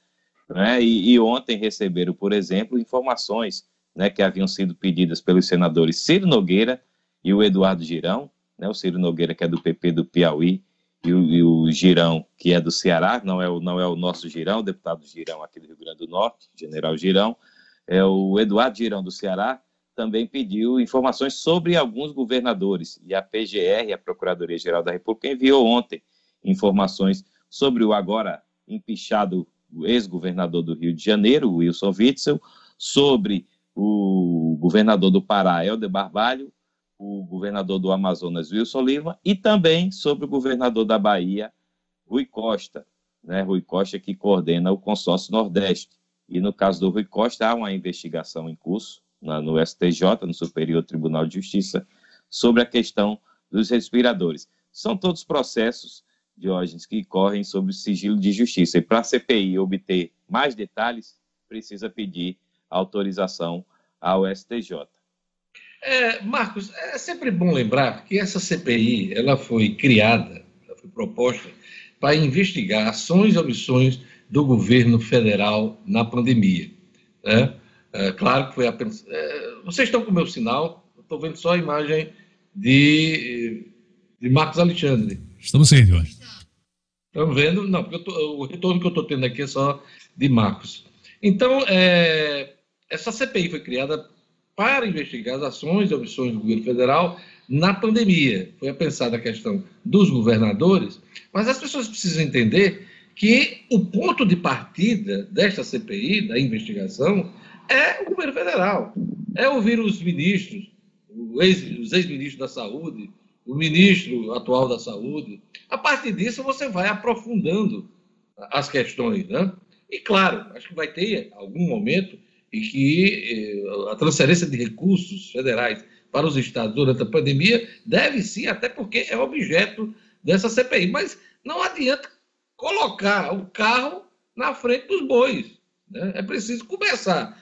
né, e, e ontem receberam, por exemplo, informações né, que haviam sido pedidas pelos senadores Ciro Nogueira e o Eduardo Girão, né, o Ciro Nogueira, que é do PP do Piauí, e o, e o, Girão, que é do Ceará, não é, o, não é o nosso Girão, o deputado Girão aqui do Rio Grande do Norte, general Girão, é o Eduardo Girão do Ceará, também pediu informações sobre alguns governadores, e a PGR, a Procuradoria-Geral da República, enviou ontem informações sobre o agora empichado ex-governador do Rio de Janeiro, Wilson Witzel, sobre o governador do Pará, Helder Barbalho, o governador do Amazonas, Wilson Lima, e também sobre o governador da Bahia, Rui Costa, né? Rui Costa que coordena o consórcio Nordeste. E no caso do Rui Costa, há uma investigação em curso na, no STJ, no Superior Tribunal de Justiça, sobre a questão dos respiradores. São todos processos Diógenes, que correm sob o sigilo de justiça. E para a CPI obter mais detalhes, precisa pedir autorização ao STJ. É, Marcos, é sempre bom lembrar que essa CPI ela foi criada, ela foi proposta para investigar ações e omissões do governo federal na pandemia. Né? É, claro que foi apenas. É, vocês estão com o meu sinal, estou vendo só a imagem de, de Marcos Alexandre. Estamos sim, Jorge. Estão vendo? Não, porque tô, o retorno que eu estou tendo aqui é só de Marcos. Então, é, essa CPI foi criada para investigar as ações e omissões do governo federal na pandemia. Foi pensada a questão dos governadores, mas as pessoas precisam entender que o ponto de partida desta CPI, da investigação, é o governo federal. É ouvir os ministros, os ex-ministros da saúde, o ministro atual da saúde. A partir disso, você vai aprofundando as questões, né? E claro, acho que vai ter algum momento em que eh, a transferência de recursos federais para os estados durante a pandemia deve sim, até porque é objeto dessa CPI. Mas não adianta colocar o carro na frente dos bois. Né? É preciso começar.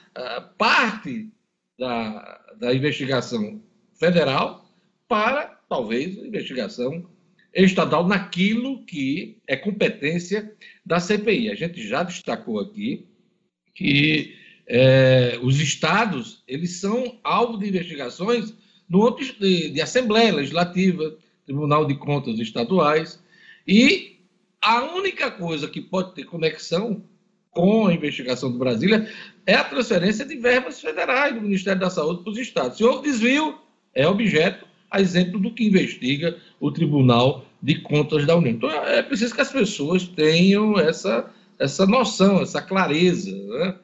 Parte da, da investigação federal para, talvez, investigação estadual naquilo que é competência da CPI. A gente já destacou aqui que é, os estados eles são alvo de investigações no âmbito de, de Assembleia Legislativa, Tribunal de Contas Estaduais, e a única coisa que pode ter conexão com a investigação do Brasília é a transferência de verbas federais do Ministério da Saúde para os estados. Se houve desvio, é objeto, a exemplo do que investiga o Tribunal de Contas da União. Então, é preciso que as pessoas tenham essa, essa noção, essa clareza, né?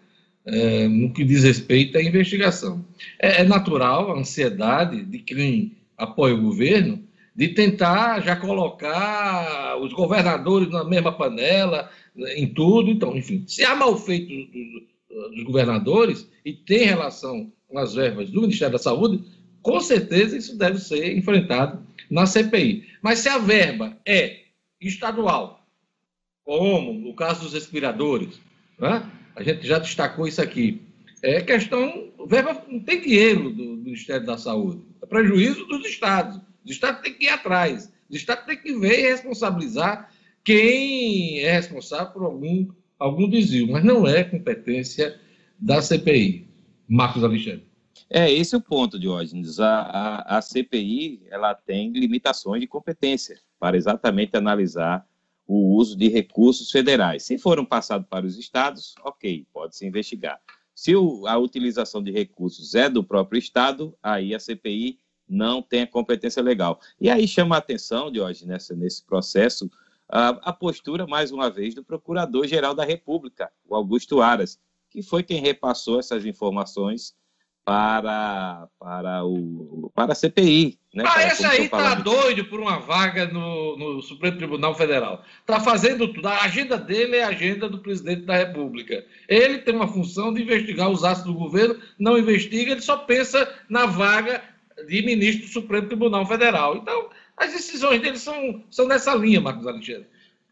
É, no que diz respeito à investigação. É, é, natural a ansiedade de quem apoia o governo de tentar já colocar os governadores na mesma panela, né, em tudo. Então, enfim, se há mal feito dos, dos governadores e tem relação com as verbas do Ministério da Saúde, com certeza isso deve ser enfrentado na CPI. Mas se a verba é estadual, como no caso dos respiradores, né? A gente já destacou isso aqui. É questão, verba não tem dinheiro do, do Ministério da Saúde, é prejuízo dos estados. Os estados têm que ir atrás, os estados têm que ver e responsabilizar quem é responsável por algum, algum desvio, mas não é competência da CPI. Marcos Alexandre. É esse o ponto, Diógenes. A, a, a CPI ela tem limitações de competência para exatamente analisar o uso de recursos federais. Se foram passados para os estados, ok, pode-se investigar. Se o, a utilização de recursos é do próprio estado, aí a CPI não tem a competência legal. E aí chama a atenção, Diógenes, nessa, nesse processo, a, a postura, mais uma vez, do Procurador-Geral da República, o Augusto Aras, que foi quem repassou essas informações para, para, o, para a CPI. Né, ah, esse aí tá doido por uma vaga no, no Supremo Tribunal Federal. Tá fazendo tudo. A agenda dele é a agenda do presidente da República. Ele tem uma função de investigar os atos do governo, não investiga, ele só pensa na vaga de ministro do Supremo Tribunal Federal. Então, as decisões dele são, são nessa linha, Marcos Alexandre.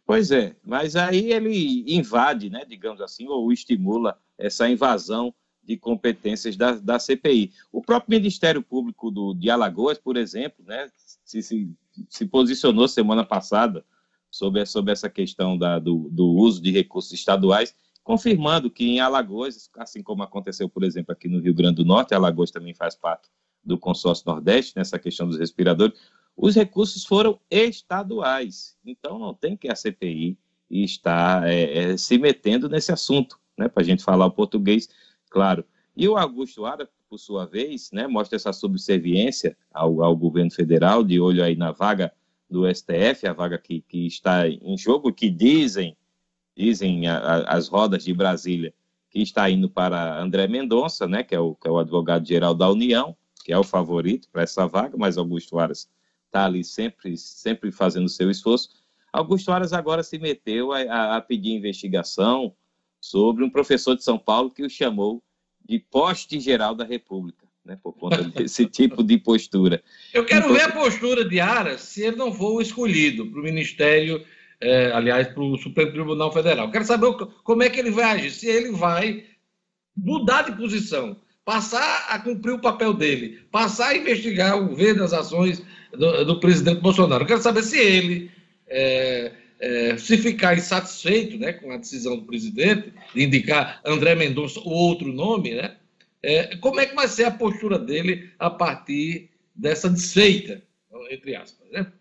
Pois é, mas aí ele invade, né, digamos assim, ou estimula essa invasão de competências da, da CPI. O próprio Ministério Público do, de Alagoas, por exemplo, né, se, se, se posicionou semana passada sobre, sobre essa questão da, do, do uso de recursos estaduais, confirmando que em Alagoas, assim como aconteceu, por exemplo, aqui no Rio Grande do Norte, Alagoas também faz parte do consórcio Nordeste, nessa questão dos respiradores, os recursos foram estaduais. Então, não tem que a CPI estar é, é, se metendo nesse assunto, né, para a gente falar o português claro. E o Augusto Ara, por sua vez, né, mostra essa subserviência ao, ao governo federal, de olho aí na vaga do STF, a vaga que, que está em jogo, que dizem, dizem a, a, as rodas de Brasília, que está indo para André Mendonça, né, que é o, é o advogado-geral da União, que é o favorito para essa vaga, mas Augusto Aras está ali sempre, sempre fazendo seu esforço. Augusto Aras agora se meteu a, a pedir investigação sobre um professor de São Paulo que o chamou de poste geral da República, né, por conta desse tipo de postura. Eu quero então, ver a postura de Aras se ele não for escolhido para o Ministério é, aliás, para o Supremo Tribunal Federal. Quero saber como é que ele vai agir, se ele vai mudar de posição, passar a cumprir o papel dele, passar a investigar o governo, as ações do, do presidente Bolsonaro. Quero saber se ele, é, é, se ficar insatisfeito né, com a decisão do presidente de indicar André Mendonça ou outro nome, né, é, como é que vai ser a postura dele a partir dessa desfeita, entre aspas, né?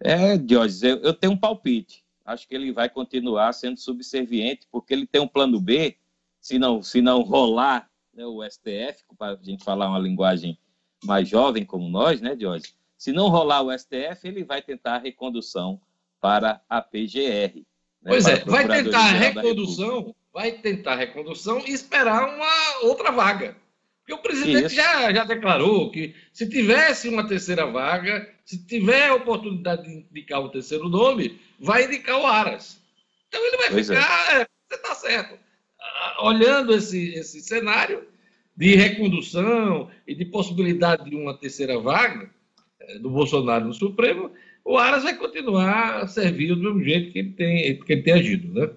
É, Diógenes, eu, eu tenho um palpite. Acho que ele vai continuar sendo subserviente, porque ele tem um plano B, se não, se não rolar né, o STF, para a gente falar uma linguagem mais jovem como nós, né, Diógenes? Se não rolar o STF, ele vai tentar a recondução para a PGR. Né, pois é, vai tentar a recondução, vai tentar recondução e esperar uma outra vaga. Porque o presidente já, já declarou que se tivesse uma terceira vaga, se tiver a oportunidade de indicar o terceiro nome, vai indicar o Aras. Então ele vai pois é. ficar. É. você está certo. Olhando esse, esse cenário de recondução e de possibilidade de uma terceira vaga é, do Bolsonaro no Supremo, o Aras vai continuar a servir do mesmo jeito que ele tem, que ele tem agido. Né?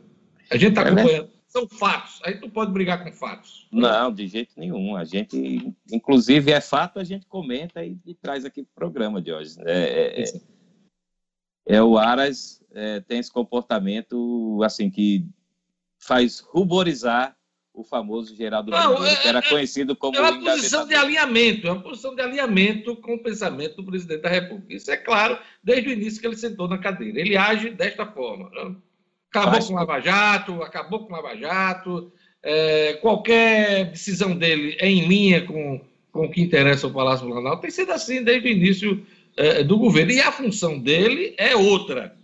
A gente está é, né? acompanhando. Né? são fatos. Aí tu pode brigar com fatos. Não, de jeito nenhum. A gente, inclusive, é fato, a gente comenta e, e traz aqui para o programa de hoje. É, é, é, é o Aras é, tem esse comportamento assim que faz ruborizar o famoso Geraldo Não, é, que era é, conhecido como. É uma posição de alinhamento, é uma posição de alinhamento com o pensamento do presidente da República. Isso é claro desde o início que ele sentou na cadeira. Ele age desta forma. Acabou com o Lava Jato, acabou com o Lava Jato. É, qualquer decisão dele é em linha com, com o que interessa ao Palácio Planalto. Tem sido assim desde o início é, do governo. E a função dele é outra.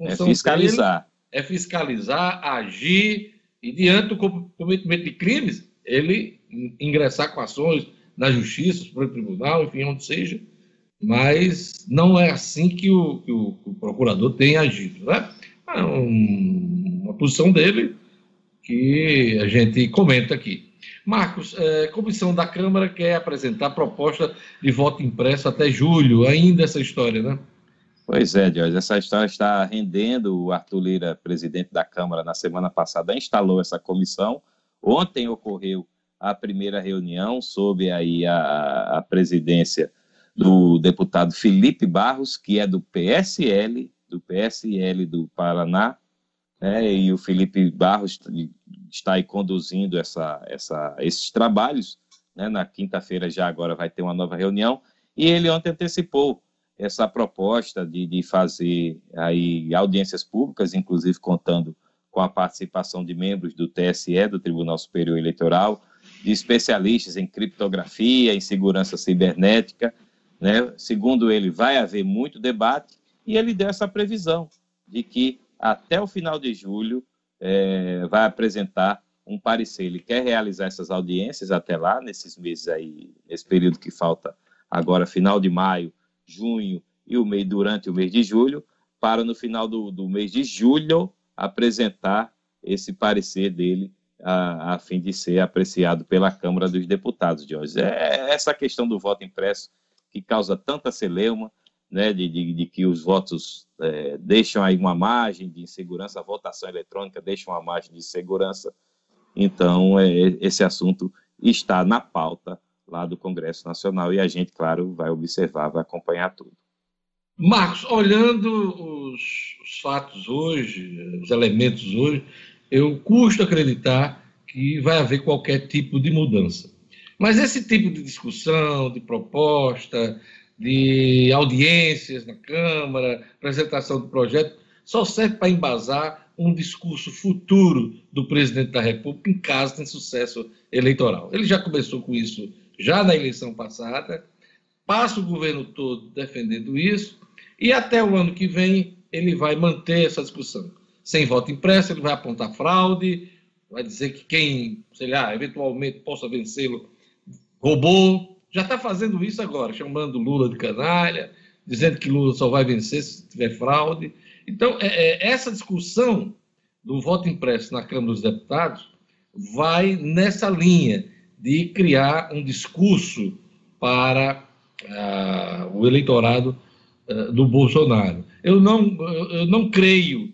é fiscalizar. É fiscalizar, agir e, diante do cometimento de crimes, ele ingressar com ações na justiça, no tribunal, enfim, onde seja. Mas não é assim que o, que o, que o procurador tem agido. Né? é um, uma posição dele que a gente comenta aqui. Marcos, é, comissão da Câmara quer apresentar proposta de voto impresso até julho, ainda essa história, né? Pois é, Jorge, essa história está rendendo. O Arthur Lira, presidente da Câmara, na semana passada instalou essa comissão. Ontem ocorreu a primeira reunião sob aí a, a presidência do deputado Felipe Barros, que é do PSL, do PSL do Paraná, né, e o Felipe Barros está aí conduzindo essa, essa, esses trabalhos. Né, na quinta-feira já agora vai ter uma nova reunião, e ele ontem antecipou essa proposta de, de fazer aí audiências públicas, inclusive contando com a participação de membros do TSE, do Tribunal Superior Eleitoral, de especialistas em criptografia, em segurança cibernética. Né? Segundo ele, vai haver muito debate e ele deu essa previsão de que até o final de julho é, vai apresentar um parecer. Ele quer realizar essas audiências até lá, nesses meses aí, nesse período que falta agora, final de maio, junho e o mês durante o mês de julho, para no final do, do mês de julho apresentar esse parecer dele a, a, fim de ser apreciado pela Câmara dos Deputados de hoje. É essa questão do voto impresso que causa tanta celeuma, né, de, de, de que os votos é, deixam aí uma margem de insegurança, a votação eletrônica deixa uma margem de segurança. Então, é, esse assunto está na pauta lá do Congresso Nacional e a gente, claro, vai observar, vai acompanhar tudo. Marcos, olhando os, os fatos hoje, os elementos hoje, eu custo acreditar que vai haver qualquer tipo de mudança. Mas esse tipo de discussão, de proposta, de audiências na Câmara, apresentação do projeto, só serve para embasar um discurso futuro do presidente da República em caso de sucesso eleitoral. Ele já começou com isso já na eleição passada, passa o governo todo defendendo isso, e até o ano que vem ele vai manter essa discussão. Sem voto impresso, ele vai apontar fraude, vai dizer que quem, sei lá, eventualmente possa vencê-lo roubou, já está fazendo isso agora, chamando Lula de canalha, dizendo que Lula só vai vencer se tiver fraude. Então, é, é, essa discussão do voto impresso na Câmara dos Deputados vai nessa linha de criar um discurso para uh, o eleitorado uh, do Bolsonaro. Eu não, eu não creio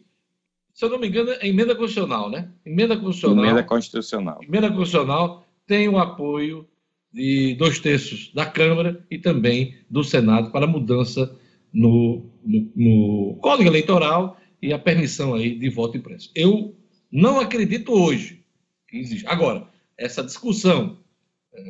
se eu não me engano, é emenda constitucional, né? Emenda constitucional. Emenda constitucional. Emenda constitucional tem o apoio de dois terços da Câmara e também do Senado para mudança no, no, no Código Eleitoral e a permissão aí de voto impresso. Eu não acredito hoje que existe. Agora, essa discussão,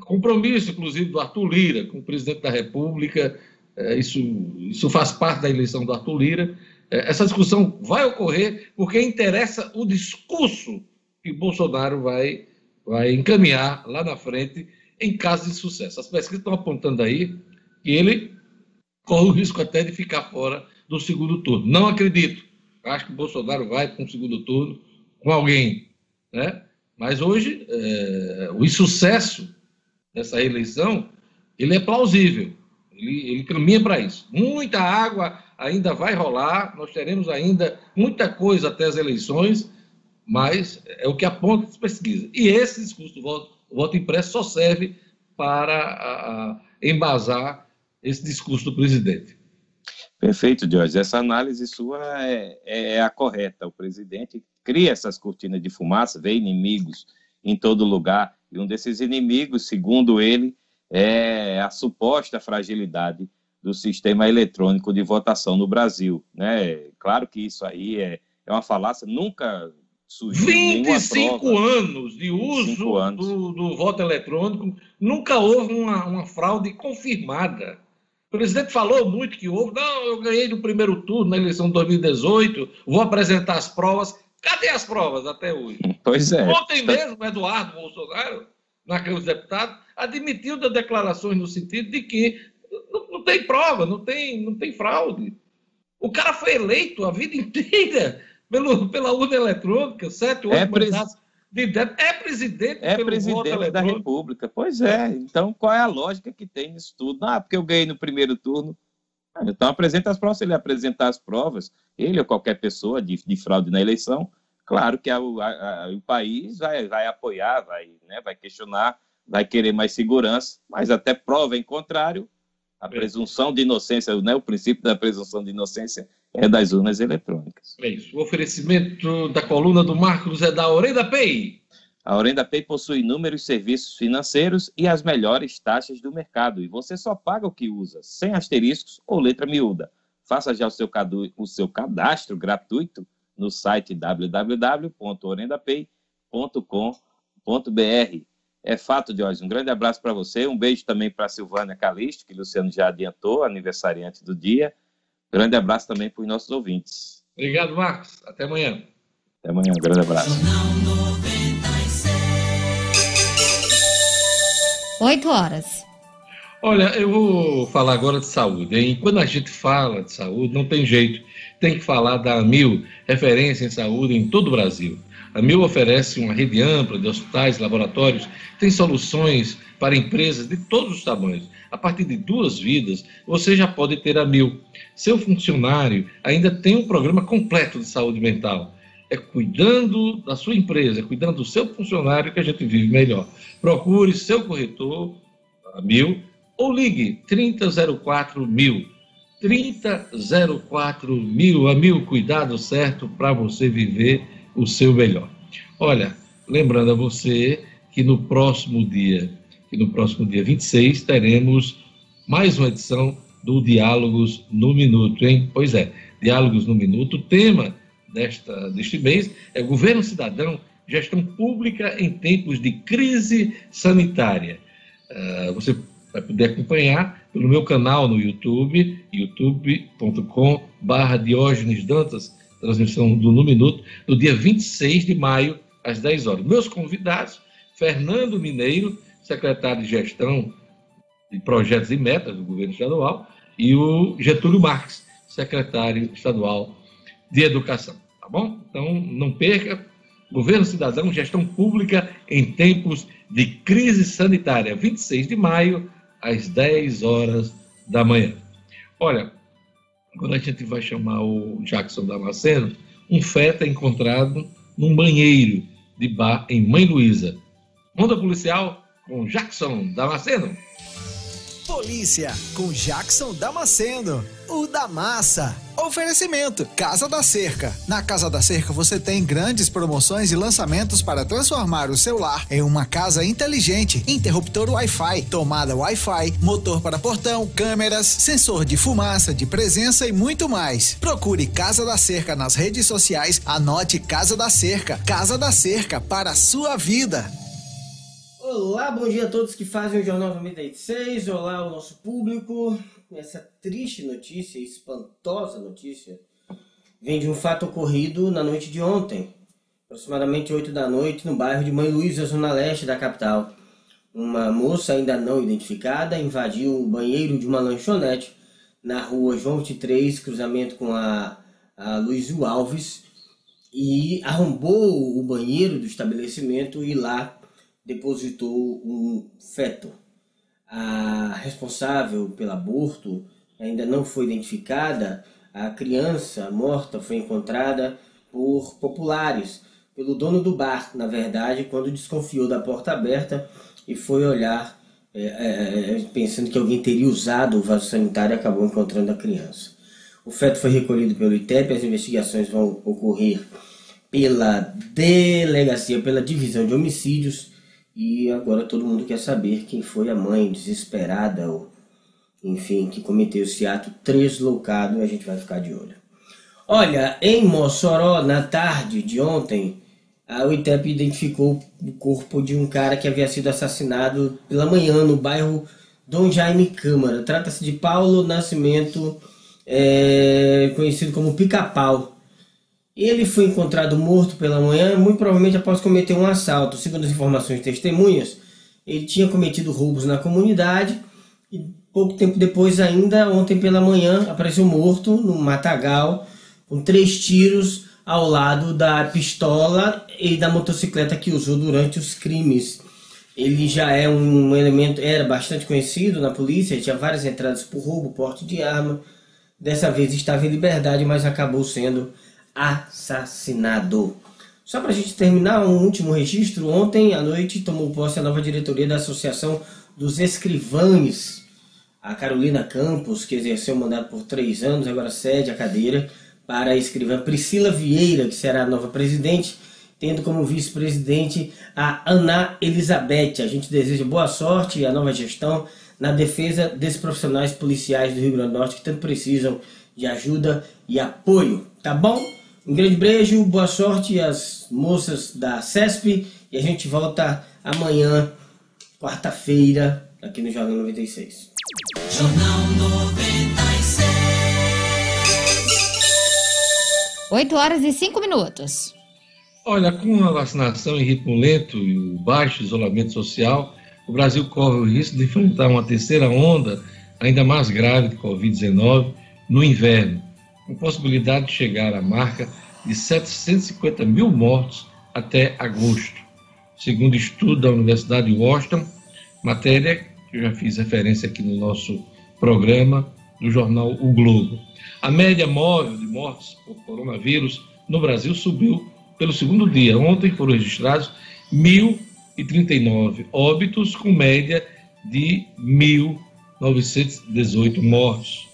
compromisso, inclusive, do Arthur Lira com o presidente da República, é, isso, isso faz parte da eleição do Arthur Lira. É, essa discussão vai ocorrer porque interessa o discurso que Bolsonaro vai, vai encaminhar lá na frente em caso de sucesso. As pesquisas estão apontando aí que ele corre o risco até de ficar fora do segundo turno. Não acredito. Acho que Bolsonaro vai para um segundo turno com alguém, né? Mas hoje é, o insucesso dessa eleição ele é plausível. Ele, ele caminha para isso. Muita água ainda vai rolar. Nós teremos ainda muita coisa até as eleições, mas é o que aponta as pesquisas. E esse discurso do voto, voto impresso só serve para a, a embasar esse discurso do presidente. Perfeito, Jorge. Essa análise sua é, é, a correta. O presidente cria essas cortinas de fumaça, vê inimigos em todo lugar, e um desses inimigos, segundo ele, é a suposta fragilidade do sistema eletrônico de votação no Brasil. Né? Claro que isso aí é, é uma falácia, nunca surgiu 25 anos de uso anos. Do, do, voto eletrônico, nunca houve uma, uma fraude confirmada. O presidente falou muito que houve. Não, eu ganhei no primeiro turno na eleição de 2018, vou apresentar as provas. Cadê as provas até hoje? Pois é. Ontem mesmo, Eduardo Bolsonaro, na Câmara dos Deputados, admitiu das declarações no sentido de que não, não, tem prova, não tem, não tem fraude. O cara foi eleito a vida inteira pelo, pela urna eletrônica, sete, oito é mandatos é presidente é presidente da República. Pois é. Então, qual é a lógica que tem nisso tudo? Ah, porque eu ganhei no primeiro turno. Então, apresenta as provas. Se ele apresentar as provas, ele ou qualquer pessoa de, de fraude na eleição, claro que a, a, a, o país vai, vai apoiar, vai, né, vai questionar, vai querer mais segurança, mas até prova em contrário, a presunção de inocência, né, o princípio da presunção de inocência é das urnas eletrônicas. É isso. O oferecimento da coluna do Marcos é da Orenda Pay. A Orenda Pay possui inúmeros serviços financeiros e as melhores taxas do mercado. E você só paga o que usa, sem asteriscos ou letra miúda. Faça já o seu, o seu cadastro gratuito no site www.orendapay.com.br. É fato, Jorge. Um grande abraço para você. Um beijo também para a Silvânia Calisto, que o Luciano já adiantou, aniversariante do dia. Grande abraço também para os nossos ouvintes. Obrigado, Marcos. Até amanhã. Até amanhã. Um grande abraço. 8 horas. Olha, eu vou falar agora de saúde. Hein? Quando a gente fala de saúde, não tem jeito. Tem que falar da AMIL, referência em saúde em todo o Brasil. A MIL oferece uma rede ampla de hospitais, laboratórios, tem soluções para empresas de todos os tamanhos. A partir de duas vidas, você já pode ter a MIL. Seu funcionário ainda tem um programa completo de saúde mental. É cuidando da sua empresa, é cuidando do seu funcionário que a gente vive melhor. Procure seu corretor, a MIL, ou ligue 3004 mil. 3004 mil, a mil cuidado certo para você viver o seu melhor. Olha, lembrando a você que no próximo dia, que no próximo dia 26, teremos mais uma edição do Diálogos no Minuto, hein? Pois é, Diálogos no Minuto. Tema desta, deste mês é Governo Cidadão, Gestão Pública em Tempos de Crise Sanitária. Uh, você vai poder acompanhar pelo meu canal no YouTube, youtube.com.br Diógenes Dantas, transmissão do No Minuto, no dia 26 de maio, às 10 horas. Meus convidados, Fernando Mineiro, secretário de Gestão de Projetos e Metas do governo estadual, e o Getúlio Marques, secretário estadual de Educação. Tá bom? Então, não perca. Governo Cidadão, Gestão Pública em Tempos de Crise Sanitária, 26 de maio, às 10 horas da manhã. Olha, quando a gente vai chamar o Jackson Damasceno, um feto é encontrado num banheiro de bar em Mãe Luísa. Ronda policial com Jackson Damasceno. Polícia com Jackson Damasceno, o da massa. Oferecimento: Casa da Cerca. Na Casa da Cerca você tem grandes promoções e lançamentos para transformar o seu lar em uma casa inteligente. Interruptor Wi-Fi, tomada Wi-Fi, motor para portão, câmeras, sensor de fumaça, de presença e muito mais. Procure Casa da Cerca nas redes sociais. Anote Casa da Cerca. Casa da Cerca para a sua vida. Olá, bom dia a todos que fazem o Jornal 96. Olá, o nosso público essa triste notícia, espantosa notícia, vem de um fato ocorrido na noite de ontem, aproximadamente 8 da noite, no bairro de Mãe Luísa, zona leste da capital. Uma moça ainda não identificada invadiu o banheiro de uma lanchonete na rua João 23, cruzamento com a, a Luizio Alves, e arrombou o banheiro do estabelecimento e lá depositou um feto. A responsável pelo aborto ainda não foi identificada. A criança morta foi encontrada por populares, pelo dono do bar, na verdade, quando desconfiou da porta aberta e foi olhar é, é, é pensando que alguém teria usado o vaso sanitário acabou encontrando a criança. O feto foi recolhido pelo ITEP, as investigações vão ocorrer pela delegacia, pela divisão de homicídios e agora todo mundo quer saber quem foi a mãe desesperada, ou, enfim, que cometeu esse ato deslocado e a gente vai ficar de olho. Olha, em Mossoró, na tarde de ontem, a UITEP identificou o corpo de um cara que havia sido assassinado pela manhã no bairro Dom Jaime Câmara. Trata-se de Paulo Nascimento, é, conhecido como Pica-Pau. Ele foi encontrado morto pela manhã, muito provavelmente após cometer um assalto. Segundo as informações de testemunhas, ele tinha cometido roubos na comunidade e pouco tempo depois, ainda ontem pela manhã, apareceu morto no matagal com três tiros ao lado da pistola e da motocicleta que usou durante os crimes. Ele já é um elemento, era bastante conhecido na polícia, tinha várias entradas por roubo, porte de arma. Dessa vez estava em liberdade, mas acabou sendo assassinado. Só para a gente terminar, um último registro. Ontem à noite tomou posse a nova diretoria da Associação dos Escrivães. A Carolina Campos, que exerceu o mandato por três anos, agora cede a cadeira para a escrivã Priscila Vieira, que será a nova presidente, tendo como vice-presidente a Ana Elizabeth. A gente deseja boa sorte à nova gestão na defesa desses profissionais policiais do Rio Grande do Norte que tanto precisam de ajuda e apoio, tá bom? Um grande beijo, boa sorte às moças da CESP e a gente volta amanhã, quarta-feira, aqui no Jornal 96. Jornal 96. 8 horas e 5 minutos. Olha, com a vacinação em ritmo lento e o baixo isolamento social, o Brasil corre o risco de enfrentar uma terceira onda ainda mais grave de Covid-19 no inverno com possibilidade de chegar à marca de 750 mil mortos até agosto, segundo estudo da Universidade de Washington, matéria que eu já fiz referência aqui no nosso programa do jornal O Globo. A média móvel de mortes por coronavírus no Brasil subiu pelo segundo dia. Ontem foram registrados 1.039 óbitos, com média de 1.918 mortos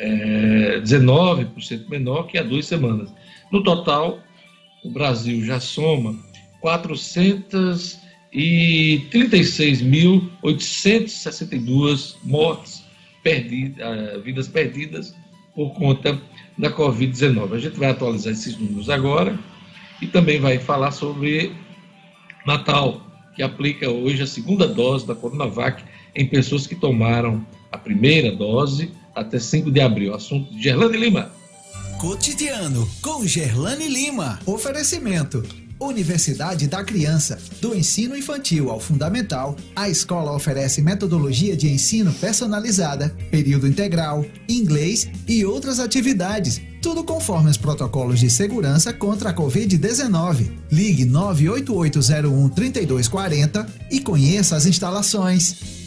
é, 19% menor que há duas semanas. No total, o Brasil já soma 436.862 mortes perdidas, é, vidas perdidas por conta da Covid-19. A gente vai atualizar esses números agora e também vai falar sobre Natal, que aplica hoje a segunda dose da Coronavac em pessoas que tomaram a primeira dose até 5 de abril. Assunto de Gerlane Lima. Cotidiano com Gerlane Lima. Oferecimento. Universidade da Criança. Do ensino infantil ao fundamental, a escola oferece metodologia de ensino personalizada, período integral, inglês e outras atividades. Tudo conforme os protocolos de segurança contra a Covid-19. Ligue 98801 3240 e conheça as instalações.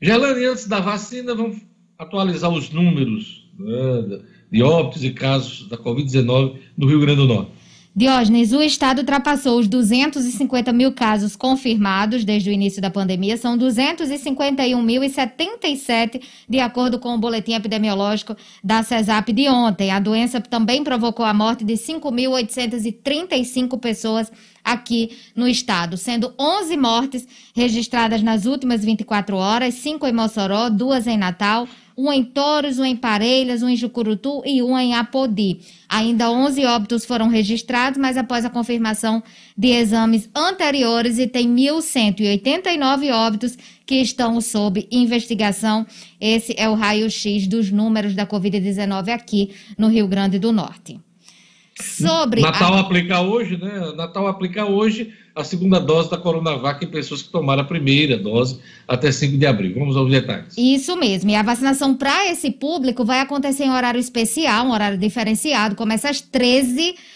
Gelane, antes da vacina, vamos atualizar os números né, de óbitos e casos da Covid-19 no Rio Grande do Norte. Diógenes, o estado ultrapassou os 250 mil casos confirmados desde o início da pandemia. São 251.077, de acordo com o boletim epidemiológico da CESAP de ontem. A doença também provocou a morte de 5.835 pessoas aqui no estado, sendo 11 mortes registradas nas últimas 24 horas, 5 em Mossoró, duas em Natal, um em Touros, um em Parelhas, um em Jucurutu e um em Apodi. Ainda 11 óbitos foram registrados, mas após a confirmação de exames anteriores e tem 1.189 óbitos que estão sob investigação. Esse é o raio-x dos números da Covid-19 aqui no Rio Grande do Norte. Sobre Natal a... aplicar hoje, né? Natal aplicar hoje a segunda dose da Coronavac em pessoas que tomaram a primeira dose até 5 de abril. Vamos aos detalhes. Isso mesmo. E a vacinação para esse público vai acontecer em horário especial, um horário diferenciado. Começa às 13 horas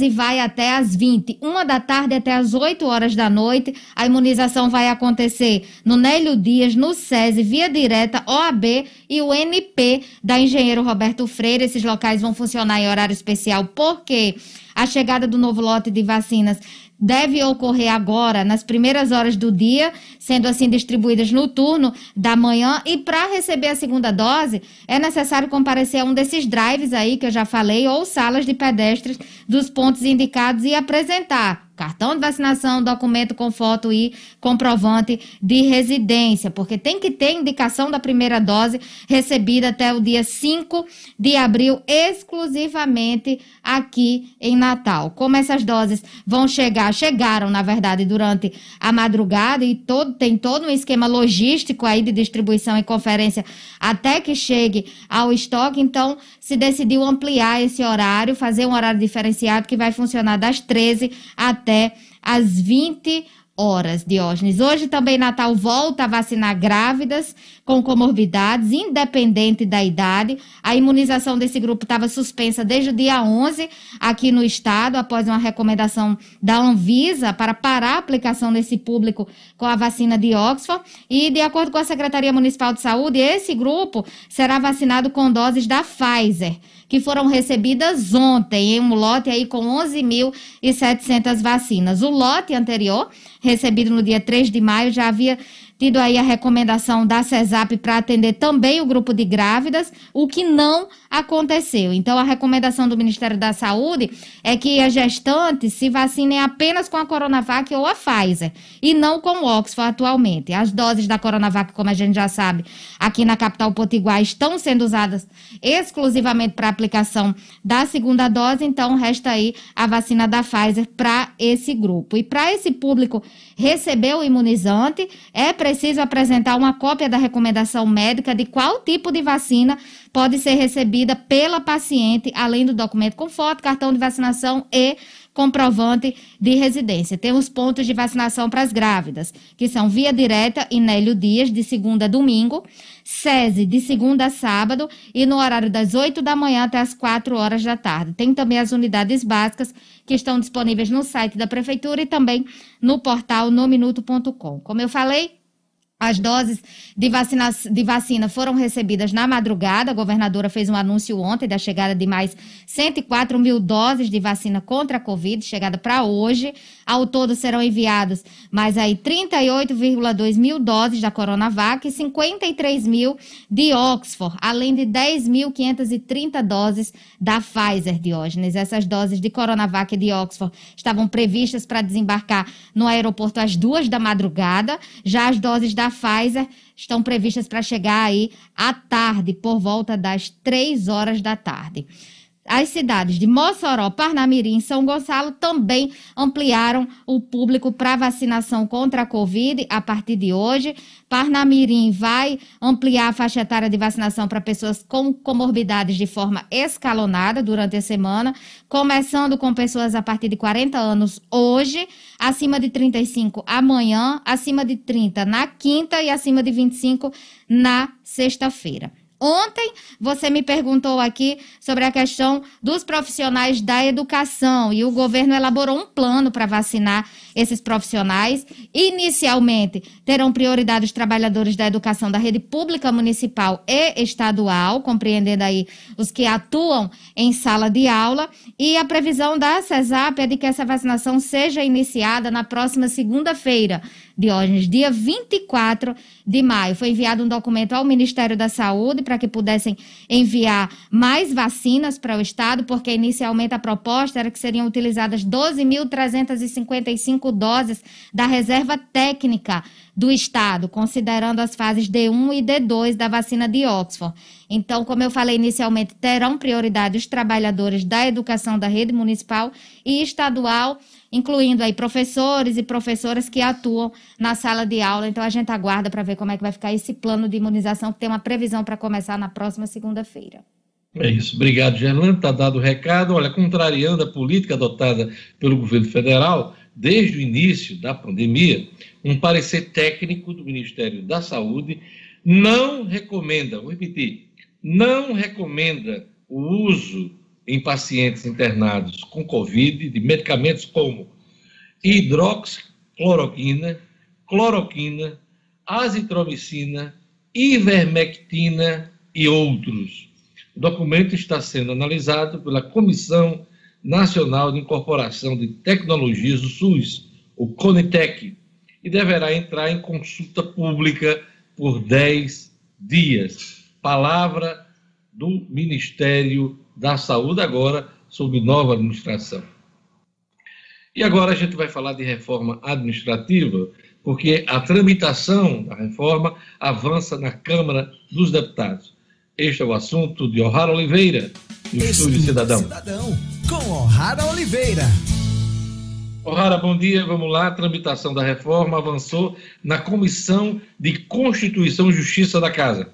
e vai até às 20. Uma da tarde até às 8 horas da noite. A imunização vai acontecer no Nélio Dias, no SESI, via direta, OAB e o NP da Engenheiro Roberto Freire. Esses locais vão funcionar em horário especial porque a chegada do novo lote de vacinas deve ocorrer agora, nas primeiras horas do dia, sendo assim distribuídas no turno da manhã. E para receber a segunda dose, é necessário comparecer a um desses drives aí que eu já falei, ou salas de pedestres dos pontos indicados e apresentar cartão de vacinação, documento com foto e comprovante de residência, porque tem que ter indicação da primeira dose recebida até o dia 5 de abril, exclusivamente aqui em Natal. Como essas doses vão chegar, chegaram, na verdade, durante a madrugada e todo, tem todo um esquema logístico aí de distribuição e conferência até que chegue ao estoque, então se decidiu ampliar esse horário, fazer um horário diferenciado que vai funcionar das 13 até até às 20 horas, Diógenes. Hoje também Natal volta a vacinar grávidas com comorbidades, independente da idade. A imunização desse grupo estava suspensa desde o dia 11 aqui no estado, após uma recomendação da Anvisa para parar a aplicação desse público com a vacina de Oxford. E, de acordo com a Secretaria Municipal de Saúde, esse grupo será vacinado com doses da Pfizer que foram recebidas ontem em um lote aí com 11.700 vacinas. O lote anterior, recebido no dia 3 de maio, já havia tido aí a recomendação da CESAP para atender também o grupo de grávidas, o que não aconteceu. Então, a recomendação do Ministério da Saúde é que as gestantes se vacinem apenas com a Coronavac ou a Pfizer, e não com o Oxford atualmente. As doses da Coronavac, como a gente já sabe, aqui na capital potiguar estão sendo usadas exclusivamente para aplicação da segunda dose, então resta aí a vacina da Pfizer para esse grupo. E para esse público receber o imunizante, é preciso apresentar uma cópia da recomendação médica de qual tipo de vacina pode ser recebida pela paciente, além do documento com foto, cartão de vacinação e comprovante de residência. Temos pontos de vacinação para as grávidas, que são Via Direta e Nélio Dias, de segunda a domingo, SESI, de segunda a sábado, e no horário das 8 da manhã até as 4 horas da tarde. Tem também as unidades básicas, que estão disponíveis no site da Prefeitura e também no portal nominuto.com. Como eu falei, as doses de vacina, de vacina foram recebidas na madrugada. A governadora fez um anúncio ontem da chegada de mais 104 mil doses de vacina contra a Covid, chegada para hoje. Ao todo serão enviados mais aí 38,2 mil doses da Coronavac e 53 mil de Oxford, além de 10.530 doses da Pfizer, Diógenes. Essas doses de Coronavac e de Oxford estavam previstas para desembarcar no aeroporto às duas da madrugada. Já as doses da Pfizer estão previstas para chegar aí à tarde, por volta das três horas da tarde. As cidades de Mossoró, Parnamirim e São Gonçalo também ampliaram o público para vacinação contra a Covid a partir de hoje. Parnamirim vai ampliar a faixa etária de vacinação para pessoas com comorbidades de forma escalonada durante a semana, começando com pessoas a partir de 40 anos hoje, acima de 35 amanhã, acima de 30 na quinta e acima de 25 na sexta-feira. Ontem você me perguntou aqui sobre a questão dos profissionais da educação. E o governo elaborou um plano para vacinar esses profissionais. Inicialmente, terão prioridade os trabalhadores da educação da rede pública municipal e estadual, compreendendo aí os que atuam em sala de aula, e a previsão da CESAP é de que essa vacinação seja iniciada na próxima segunda-feira, Diógenes, dia 24 de maio. Foi enviado um documento ao Ministério da Saúde para que pudessem enviar mais vacinas para o Estado, porque inicialmente a proposta era que seriam utilizadas 12.355 doses da reserva técnica do Estado, considerando as fases D1 e D2 da vacina de Oxford. Então, como eu falei inicialmente, terão prioridade os trabalhadores da educação da rede municipal e estadual, incluindo aí professores e professoras que atuam na sala de aula. Então, a gente aguarda para ver como é que vai ficar esse plano de imunização, que tem uma previsão para começar na próxima segunda-feira. É isso. Obrigado, Gerlando. Está dado o recado. Olha, contrariando a política adotada pelo governo federal desde o início da pandemia, um parecer técnico do Ministério da Saúde não recomenda, vou repetir, não recomenda o uso em pacientes internados com Covid de medicamentos como hidroxicloroquina, cloroquina, azitromicina, ivermectina e outros. O documento está sendo analisado pela Comissão Nacional de Incorporação de Tecnologias do SUS, o CONITEC, e deverá entrar em consulta pública por 10 dias. Palavra do Ministério da Saúde, agora sob nova administração. E agora a gente vai falar de reforma administrativa, porque a tramitação da reforma avança na Câmara dos Deputados. Este é o assunto de O'Hara Oliveira, do Estúdio Cidadão. Cidadão, com O'Hara Oliveira. O'Hara, bom dia. Vamos lá. A tramitação da reforma avançou na Comissão de Constituição e Justiça da Casa.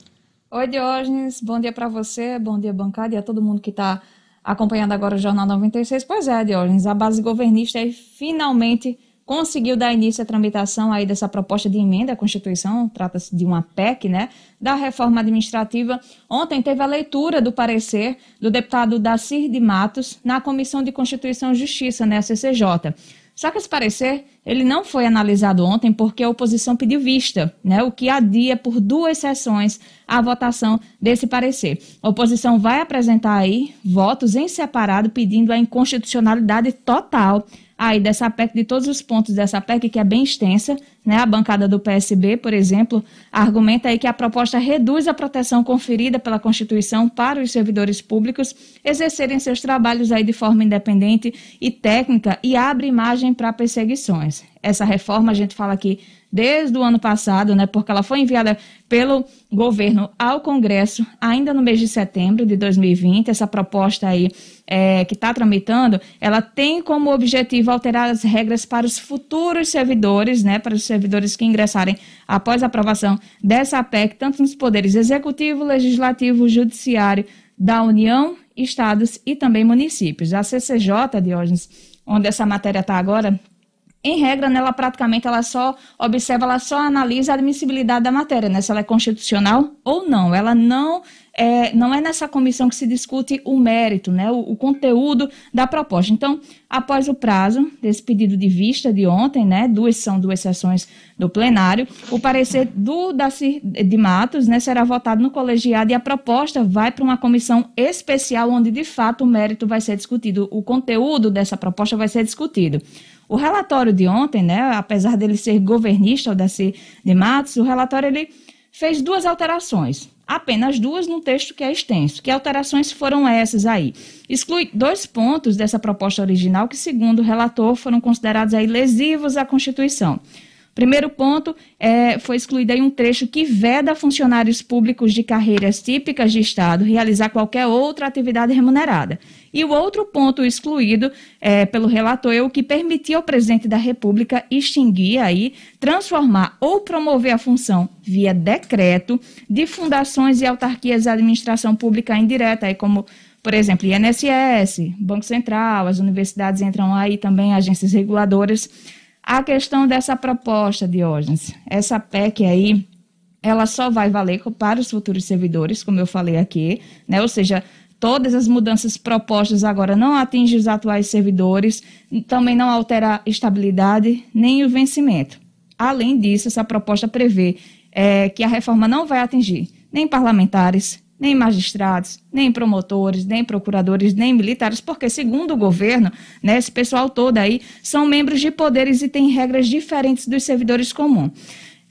Oi, Diógenes. Bom dia para você, bom dia, bancada, e a todo mundo que está acompanhando agora o Jornal 96. Pois é, Diógenes, a base governista aí finalmente conseguiu dar início à tramitação aí dessa proposta de emenda à Constituição, trata-se de uma PEC, né, da reforma administrativa. Ontem teve a leitura do parecer do deputado Dacir de Matos na Comissão de Constituição e Justiça, né, CCJ. Só que esse parecer, ele não foi analisado ontem porque a oposição pediu vista, né, o que adia por duas sessões a votação desse parecer. A oposição vai apresentar aí votos em separado pedindo a inconstitucionalidade total aí dessa PEC, de todos os pontos dessa PEC, que é bem extensa, né? A bancada do PSB, por exemplo, argumenta aí que a proposta reduz a proteção conferida pela Constituição para os servidores públicos exercerem seus trabalhos aí de forma independente e técnica e abre margem para perseguições. Essa reforma, a gente fala aqui desde o ano passado, né, porque ela foi enviada pelo governo ao Congresso ainda no mês de setembro de 2020. Essa proposta aí é, que está tramitando, ela tem como objetivo alterar as regras para os futuros servidores, né, para os servidores que ingressarem após a aprovação dessa PEC, tanto nos poderes executivo, legislativo, judiciário da União, estados e também municípios. A CCJ, Diógenes, onde essa matéria está agora, em regra, nela praticamente ela só observa, ela só analisa a admissibilidade da matéria, né? Se ela é constitucional ou não. Ela não é, não é nessa comissão que se discute o mérito, né? O, o, conteúdo da proposta. Então, após o prazo desse pedido de vista de ontem, né? Duas são duas sessões do plenário, o parecer do Daci de Matos, né? Será votado no colegiado e a proposta vai para uma comissão especial onde de fato o mérito vai ser discutido, o conteúdo dessa proposta vai ser discutido. O relatório de ontem, né, apesar dele ser governista, o Daci de Matos, o relatório ele fez duas alterações, apenas duas no texto que é extenso. Que alterações foram essas aí? Exclui dois pontos dessa proposta original que, segundo o relator, foram considerados aí lesivos à Constituição. Primeiro ponto, é, foi excluído aí um trecho que veda funcionários públicos de carreiras típicas de Estado realizar qualquer outra atividade remunerada. E o outro ponto excluído é, pelo relator é o que permitia ao presidente da República extinguir aí, transformar ou promover a função via decreto de fundações e autarquias da administração pública indireta, aí como por exemplo, INSS, Banco Central, as universidades entram aí também, agências reguladoras a questão dessa proposta, Diógenes, essa PEC aí, ela só vai valer para os futuros servidores, como eu falei aqui, né? Ou seja, todas as mudanças propostas agora não atingem os atuais servidores, também não altera a estabilidade nem o vencimento. Além disso, essa proposta prevê é, que a reforma não vai atingir nem parlamentares, nem magistrados, nem promotores, nem procuradores, nem militares, porque, segundo o governo, né, esse pessoal todo aí são membros de poderes e têm regras diferentes dos servidores comuns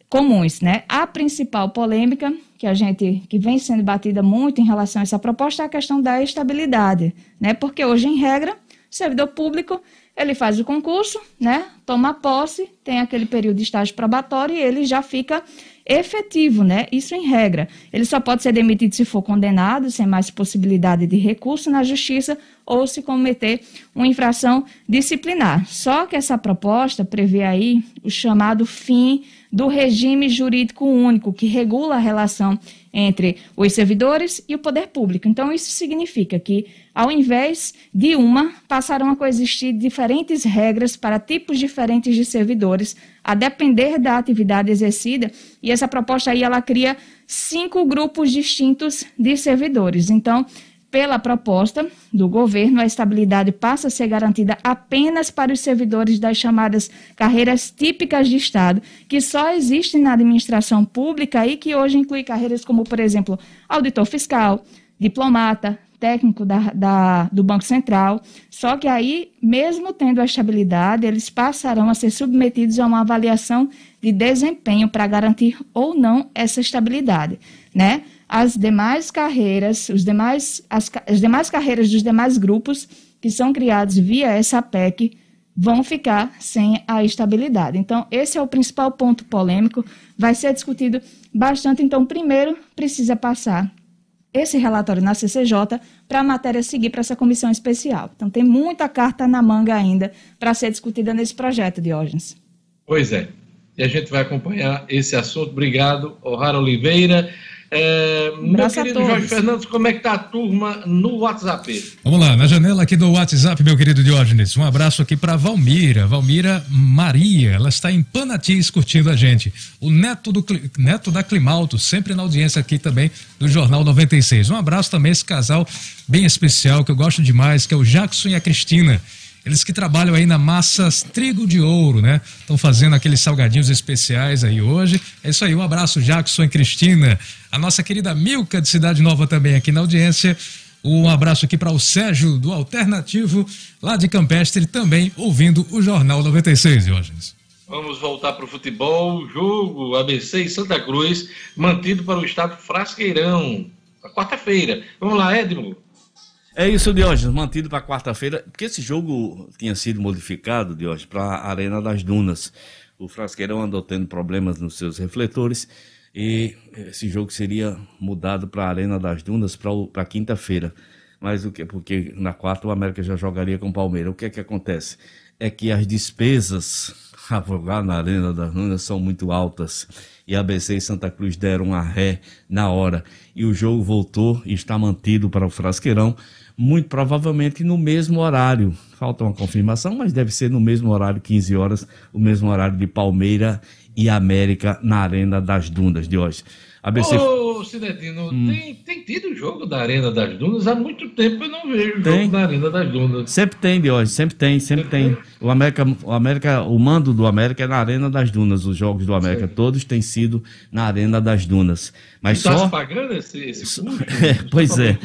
comuns, né? A principal polêmica que a gente que vem sendo batida muito em relação a essa proposta é a questão da estabilidade, né? Porque hoje em regra, servidor público, ele faz o concurso, né? Toma posse, tem aquele período de estágio probatório e ele já fica efetivo, né? Isso em regra. Ele só pode ser demitido se for condenado, sem mais possibilidade de recurso na justiça ou se cometer uma infração disciplinar. Só que essa proposta prevê aí o chamado fim do regime jurídico único, que regula a relação entre os servidores e o poder público. Então, isso significa que, ao invés de uma, passarão a coexistir diferentes regras para tipos diferentes de servidores, a depender da atividade exercida, e essa proposta aí ela cria cinco grupos distintos de servidores. Então, pela proposta do governo, a estabilidade passa a ser garantida apenas para os servidores das chamadas carreiras típicas de Estado, que só existem na administração pública e que hoje inclui carreiras como, por exemplo, auditor fiscal, diplomata, técnico da, da, do Banco Central. Só que aí, mesmo tendo a estabilidade, eles passarão a ser submetidos a uma avaliação de desempenho para garantir ou não essa estabilidade, né? As demais carreiras, os demais, as, as demais carreiras dos demais grupos que são criados via essa PEC vão ficar sem a estabilidade. Então, esse é o principal ponto polêmico, vai ser discutido bastante. Então, primeiro precisa passar esse relatório na CCJ para a matéria seguir para essa comissão especial. Então, tem muita carta na manga ainda para ser discutida nesse projeto, Diógenes. Pois é. E a gente vai acompanhar esse assunto. Obrigado, O'Hara Oliveira. É, meu querido Jorge Fernandes, como é que tá a turma no WhatsApp? Vamos lá, na janela aqui do WhatsApp, meu querido Diógenes. Um abraço aqui para Valmira, Valmira Maria. Ela está em Panatis curtindo a gente. O neto, do, neto da Climalto, sempre na audiência aqui também do Jornal 96. Um abraço também a esse casal bem especial que eu gosto demais, que é o Jackson e a Cristina. Eles que trabalham aí na Massas Trigo de Ouro, né? Estão fazendo aqueles salgadinhos especiais aí hoje. É isso aí, um abraço, Jackson e Cristina. A nossa querida Milka de Cidade Nova também aqui na audiência. Um abraço aqui para o Sérgio do Alternativo, lá de Campestre, também ouvindo o Jornal 96, Diógenes. Vamos voltar para o futebol. Jogo ABC e Santa Cruz, mantido para o estado Frasqueirão, na quarta-feira. Vamos lá, Edmo. É isso, Diógenes, mantido para quarta-feira, porque esse jogo tinha sido modificado, Diógenes, para a Arena das Dunas. O Frasqueirão andou tendo problemas nos seus refletores e esse jogo seria mudado para a Arena das Dunas para quinta-feira. Mas o que? Porque na quarta o América já jogaria com o Palmeiras. O que é que acontece? É que as despesas a jogar na Arena das Dunas são muito altas e ABC e Santa Cruz deram a ré na hora. E o jogo voltou e está mantido para o Frasqueirão muito provavelmente no mesmo horário. Falta uma confirmação, mas deve ser no mesmo horário, 15 horas, o mesmo horário de Palmeira e América na Arena das Dunas de hoje. ABC... Ô, Cinedino, hum. tem, tem tido jogo da Arena das Dunas? Há muito tempo eu não vejo tem. jogo da Arena das Dunas. Sempre tem, de hoje, sempre tem, sempre, tem. O América, o América, o mando do América é na Arena das Dunas. Os jogos do América todos têm sido na Arena das Dunas. Mas tá só pagando esse, esse custo? é, pois é.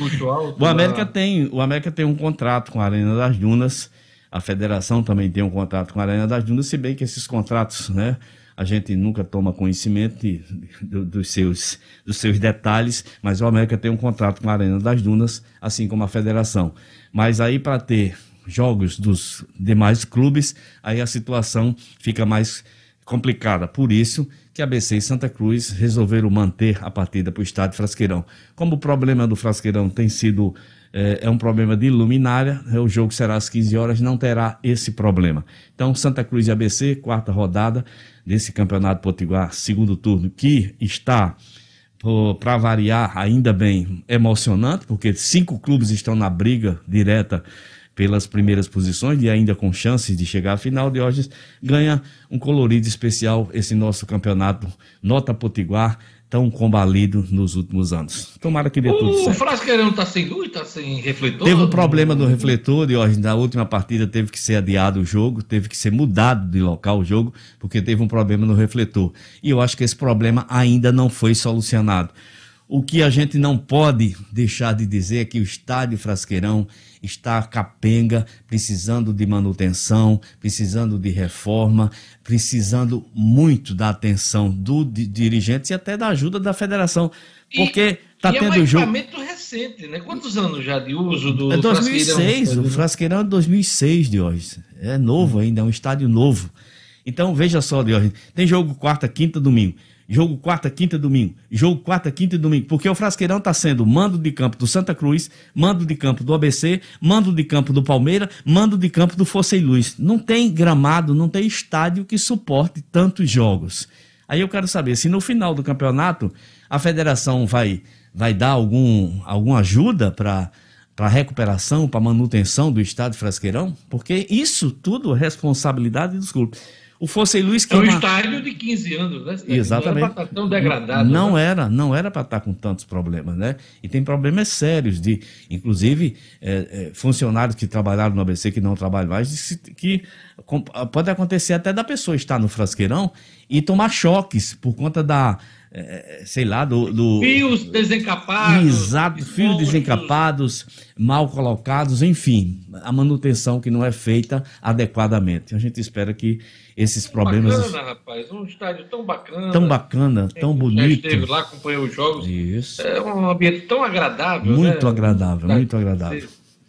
o América tem, o América tem um contrato com a Arena das Dunas. A federação também tem um contrato com a Arena das Dunas, se bem que esses contratos, né? A gente nunca toma conhecimento de, de, dos, seus, dos seus detalhes, mas o América tem um contrato com a Arena das Dunas, assim como a federação. Mas aí, para ter jogos dos demais clubes, aí a situação fica mais complicada. Por isso que a BC e Santa Cruz resolveram manter a partida para o estádio Frasqueirão. Como o problema do Frasqueirão tem sido é, é um problema de luminária, né, o jogo será às 15 horas, não terá esse problema. Então, Santa Cruz e ABC, quarta rodada desse Campeonato Potiguar, segundo turno, que está para variar, ainda bem emocionante, porque cinco clubes estão na briga direta pelas primeiras posições e ainda com chances de chegar à final de hoje, ganha um colorido especial esse nosso campeonato Nota Potiguar tão combalido nos últimos anos. Tomara que dê tudo O certo. Frasqueirão está sem luz, está sem refletor? Teve um problema no refletor, e hoje na última partida teve que ser adiado o jogo, teve que ser mudado de local o jogo, porque teve um problema no refletor. E eu acho que esse problema ainda não foi solucionado. O que a gente não pode deixar de dizer é que o estádio Frasqueirão está capenga, precisando de manutenção, precisando de reforma, precisando muito da atenção do di- dirigentes e até da ajuda da federação. Porque está e tendo é um jogo. recente, né? Quantos anos já de uso do É Frasqueirão? 2006, o Frasqueirão é 2006, Diógenes. É novo ainda, é um estádio novo. Então, veja só, Diógenes, tem jogo quarta, quinta, domingo. Jogo quarta, quinta, domingo. Jogo quarta, quinta e domingo. Porque o Frasqueirão está sendo mando de campo do Santa Cruz, mando de campo do ABC, mando de campo do Palmeiras, mando de campo do Fosse Luz. Não tem gramado, não tem estádio que suporte tantos jogos. Aí eu quero saber se no final do campeonato a federação vai, vai dar algum, alguma ajuda para para recuperação, para manutenção do estádio Frasqueirão, porque isso tudo é responsabilidade dos clubes. O Fosse Luiz que É um uma- estádio de 15 anos, né? Exatamente. Não era pra estar tão degradado. Não né? era, não era para estar com tantos problemas, né? E tem problemas sérios de, inclusive, é, é, funcionários que trabalharam no ABC que não trabalham mais, que pode acontecer até da pessoa estar no frasqueirão e tomar choques por conta da, é, sei lá, do, do Fios desencapados. Exato, fios desencapados, mal colocados, enfim, a manutenção que não é feita adequadamente. A gente espera que esses problemas Bacana, rapaz. Um estádio tão bacana. tão bacana, tão Já bonito. esteve lá, acompanhou os jogos. Isso. É um ambiente tão agradável. Muito né? agradável, Tá- muito agradável.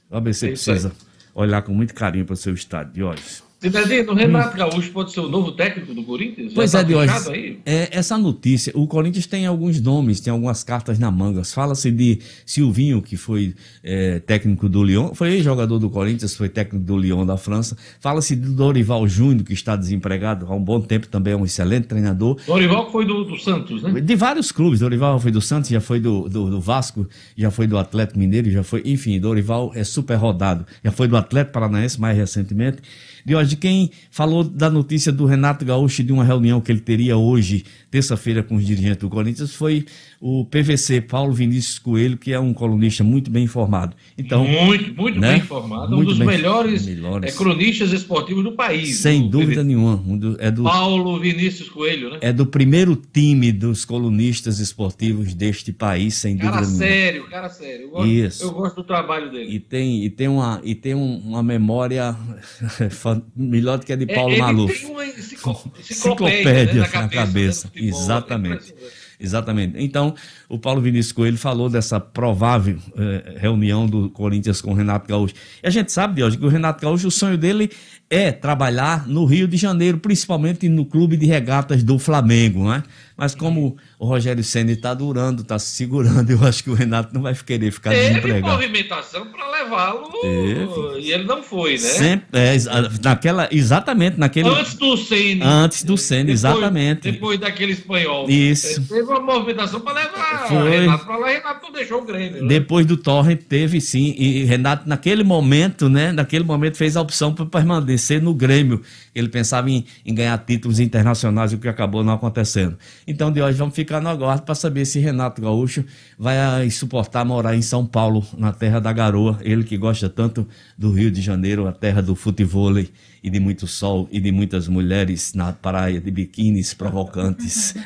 O ABC É precisa olhar com muito carinho para o seu estádio, Diógenes. Cidadinho, o Renato Gaúcho pode ser o novo técnico do Corinthians? Já Pois tá é, Diógenes. fechado aí? É, essa notícia, o Corinthians tem alguns nomes, tem algumas cartas na manga. Fala-se de Silvinho, que foi é, técnico do Lyon, foi jogador do Corinthians, foi técnico do Lyon da França. Fala-se do Dorival Júnior, que está desempregado há um bom tempo, também é um excelente treinador. Dorival foi do, do Santos, né? De vários clubes. Dorival foi do Santos, já foi do, do, do Vasco, já foi do Atlético Mineiro, já foi. Enfim, Dorival é super rodado. Já foi do Atlético Paranaense mais recentemente. De hoje, quem falou da notícia do Renato Gaúcho de uma reunião que ele teria hoje, terça-feira, com os dirigentes do Corinthians, foi o PVC, Paulo Vinícius Coelho, que é um colunista muito bem informado. Então, muito, muito né? bem informado. Muito um dos bem- melhores, melhores. é, cronistas esportivos do país. sem o dúvida nenhuma, um do- é do. Paulo Vinícius Coelho, né? É do primeiro time dos colunistas esportivos deste país, sem Cara dúvida nenhuma. sério, cara sério. Eu gosto, Isso. eu gosto do trabalho dele. E tem, e tem, uma, e tem um- uma memória melhor do que a de É, Paulo ele Maluf. tem uma enciclo- enciclopédia, Enciclopédia né, na na cabeça. cabeça, futebol. Exatamente. Exatamente. Então, o Paulo Vinícius Coelho falou dessa provável eh, reunião do Corinthians com o Renato Gaúcho. E a gente sabe, Deus, que o Renato Gaúcho, o sonho dele é trabalhar no Rio de Janeiro, principalmente no clube de regatas do Flamengo, né? Mas como o Rogério Senna está durando, está se segurando, eu acho que o Renato não vai querer ficar Teve desempregado. movimentação para levá-lo Teve. e ele não foi, né? Sempre, é, naquela, exatamente naquele. Antes do Ceni. Antes do Senna, exatamente. Depois daquele espanhol. Isso. Teve uma movimentação para levar Foi. Renato para lá e Renato não deixou o Grêmio. né? Depois do Torrent teve sim, e Renato naquele momento, né, naquele momento fez a opção para permanecer no Grêmio. Ele pensava em, em ganhar títulos internacionais, o que acabou não acontecendo. Então de hoje vamos ficar no aguardo para saber se Renato Gaúcho vai ah, suportar morar em São Paulo, na terra da garoa, ele que gosta tanto do Rio de Janeiro, a terra do futevôlei e de muito sol e de muitas mulheres na praia de biquínis provocantes.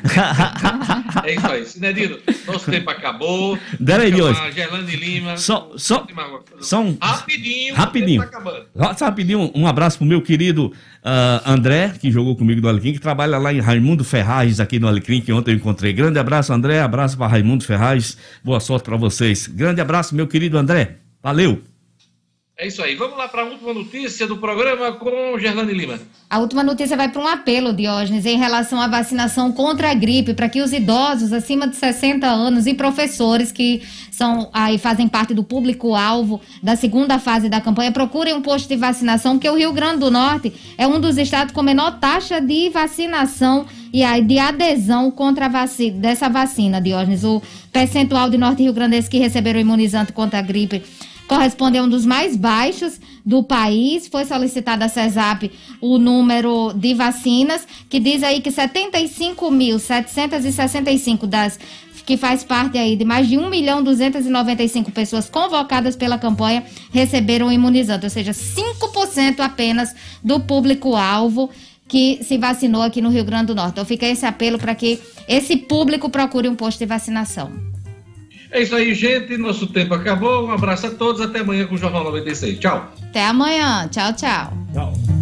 É isso aí. Sinedino, nosso tempo acabou. Dera aí, Chamar Diogo. Gerlane Lima. Só, só, só um, Rapidinho. Rapidinho. tá rapidinho, um abraço pro meu querido ah, André, que jogou comigo no Alecrim, que trabalha lá em Raimundo Ferraz, aqui no Alecrim, que ontem eu encontrei. Grande abraço, André. Abraço para Raimundo Ferraz. Boa sorte para vocês. Grande abraço, meu querido André. Valeu. É isso aí. Vamos lá para a última notícia do programa com Gerlane Lima. A última notícia vai para um apelo, Diógenes, em relação à vacinação contra a gripe, para que os idosos acima de 60 anos e professores que são aí fazem parte do público-alvo da segunda fase da campanha procurem um posto de vacinação, porque o Rio Grande do Norte é um dos estados com menor taxa de vacinação e aí de adesão contra a vacina, dessa vacina, Diógenes. O percentual de norte rio-grandenses que receberam imunizante contra a gripe corresponde a um dos mais baixos do país. Foi solicitado a CESAP o número de vacinas, que diz aí que 75.765 das que faz parte aí de mais de 1 milhão 295 pessoas convocadas pela campanha receberam o imunizante, ou seja, 5% apenas do público-alvo que se vacinou aqui no Rio Grande do Norte. Então fica esse apelo para que esse público procure um posto de vacinação. É isso aí, gente. Nosso tempo acabou. Um abraço a todos. Até amanhã com o Jornal 96. Tchau. Até amanhã. Tchau, tchau. Tchau.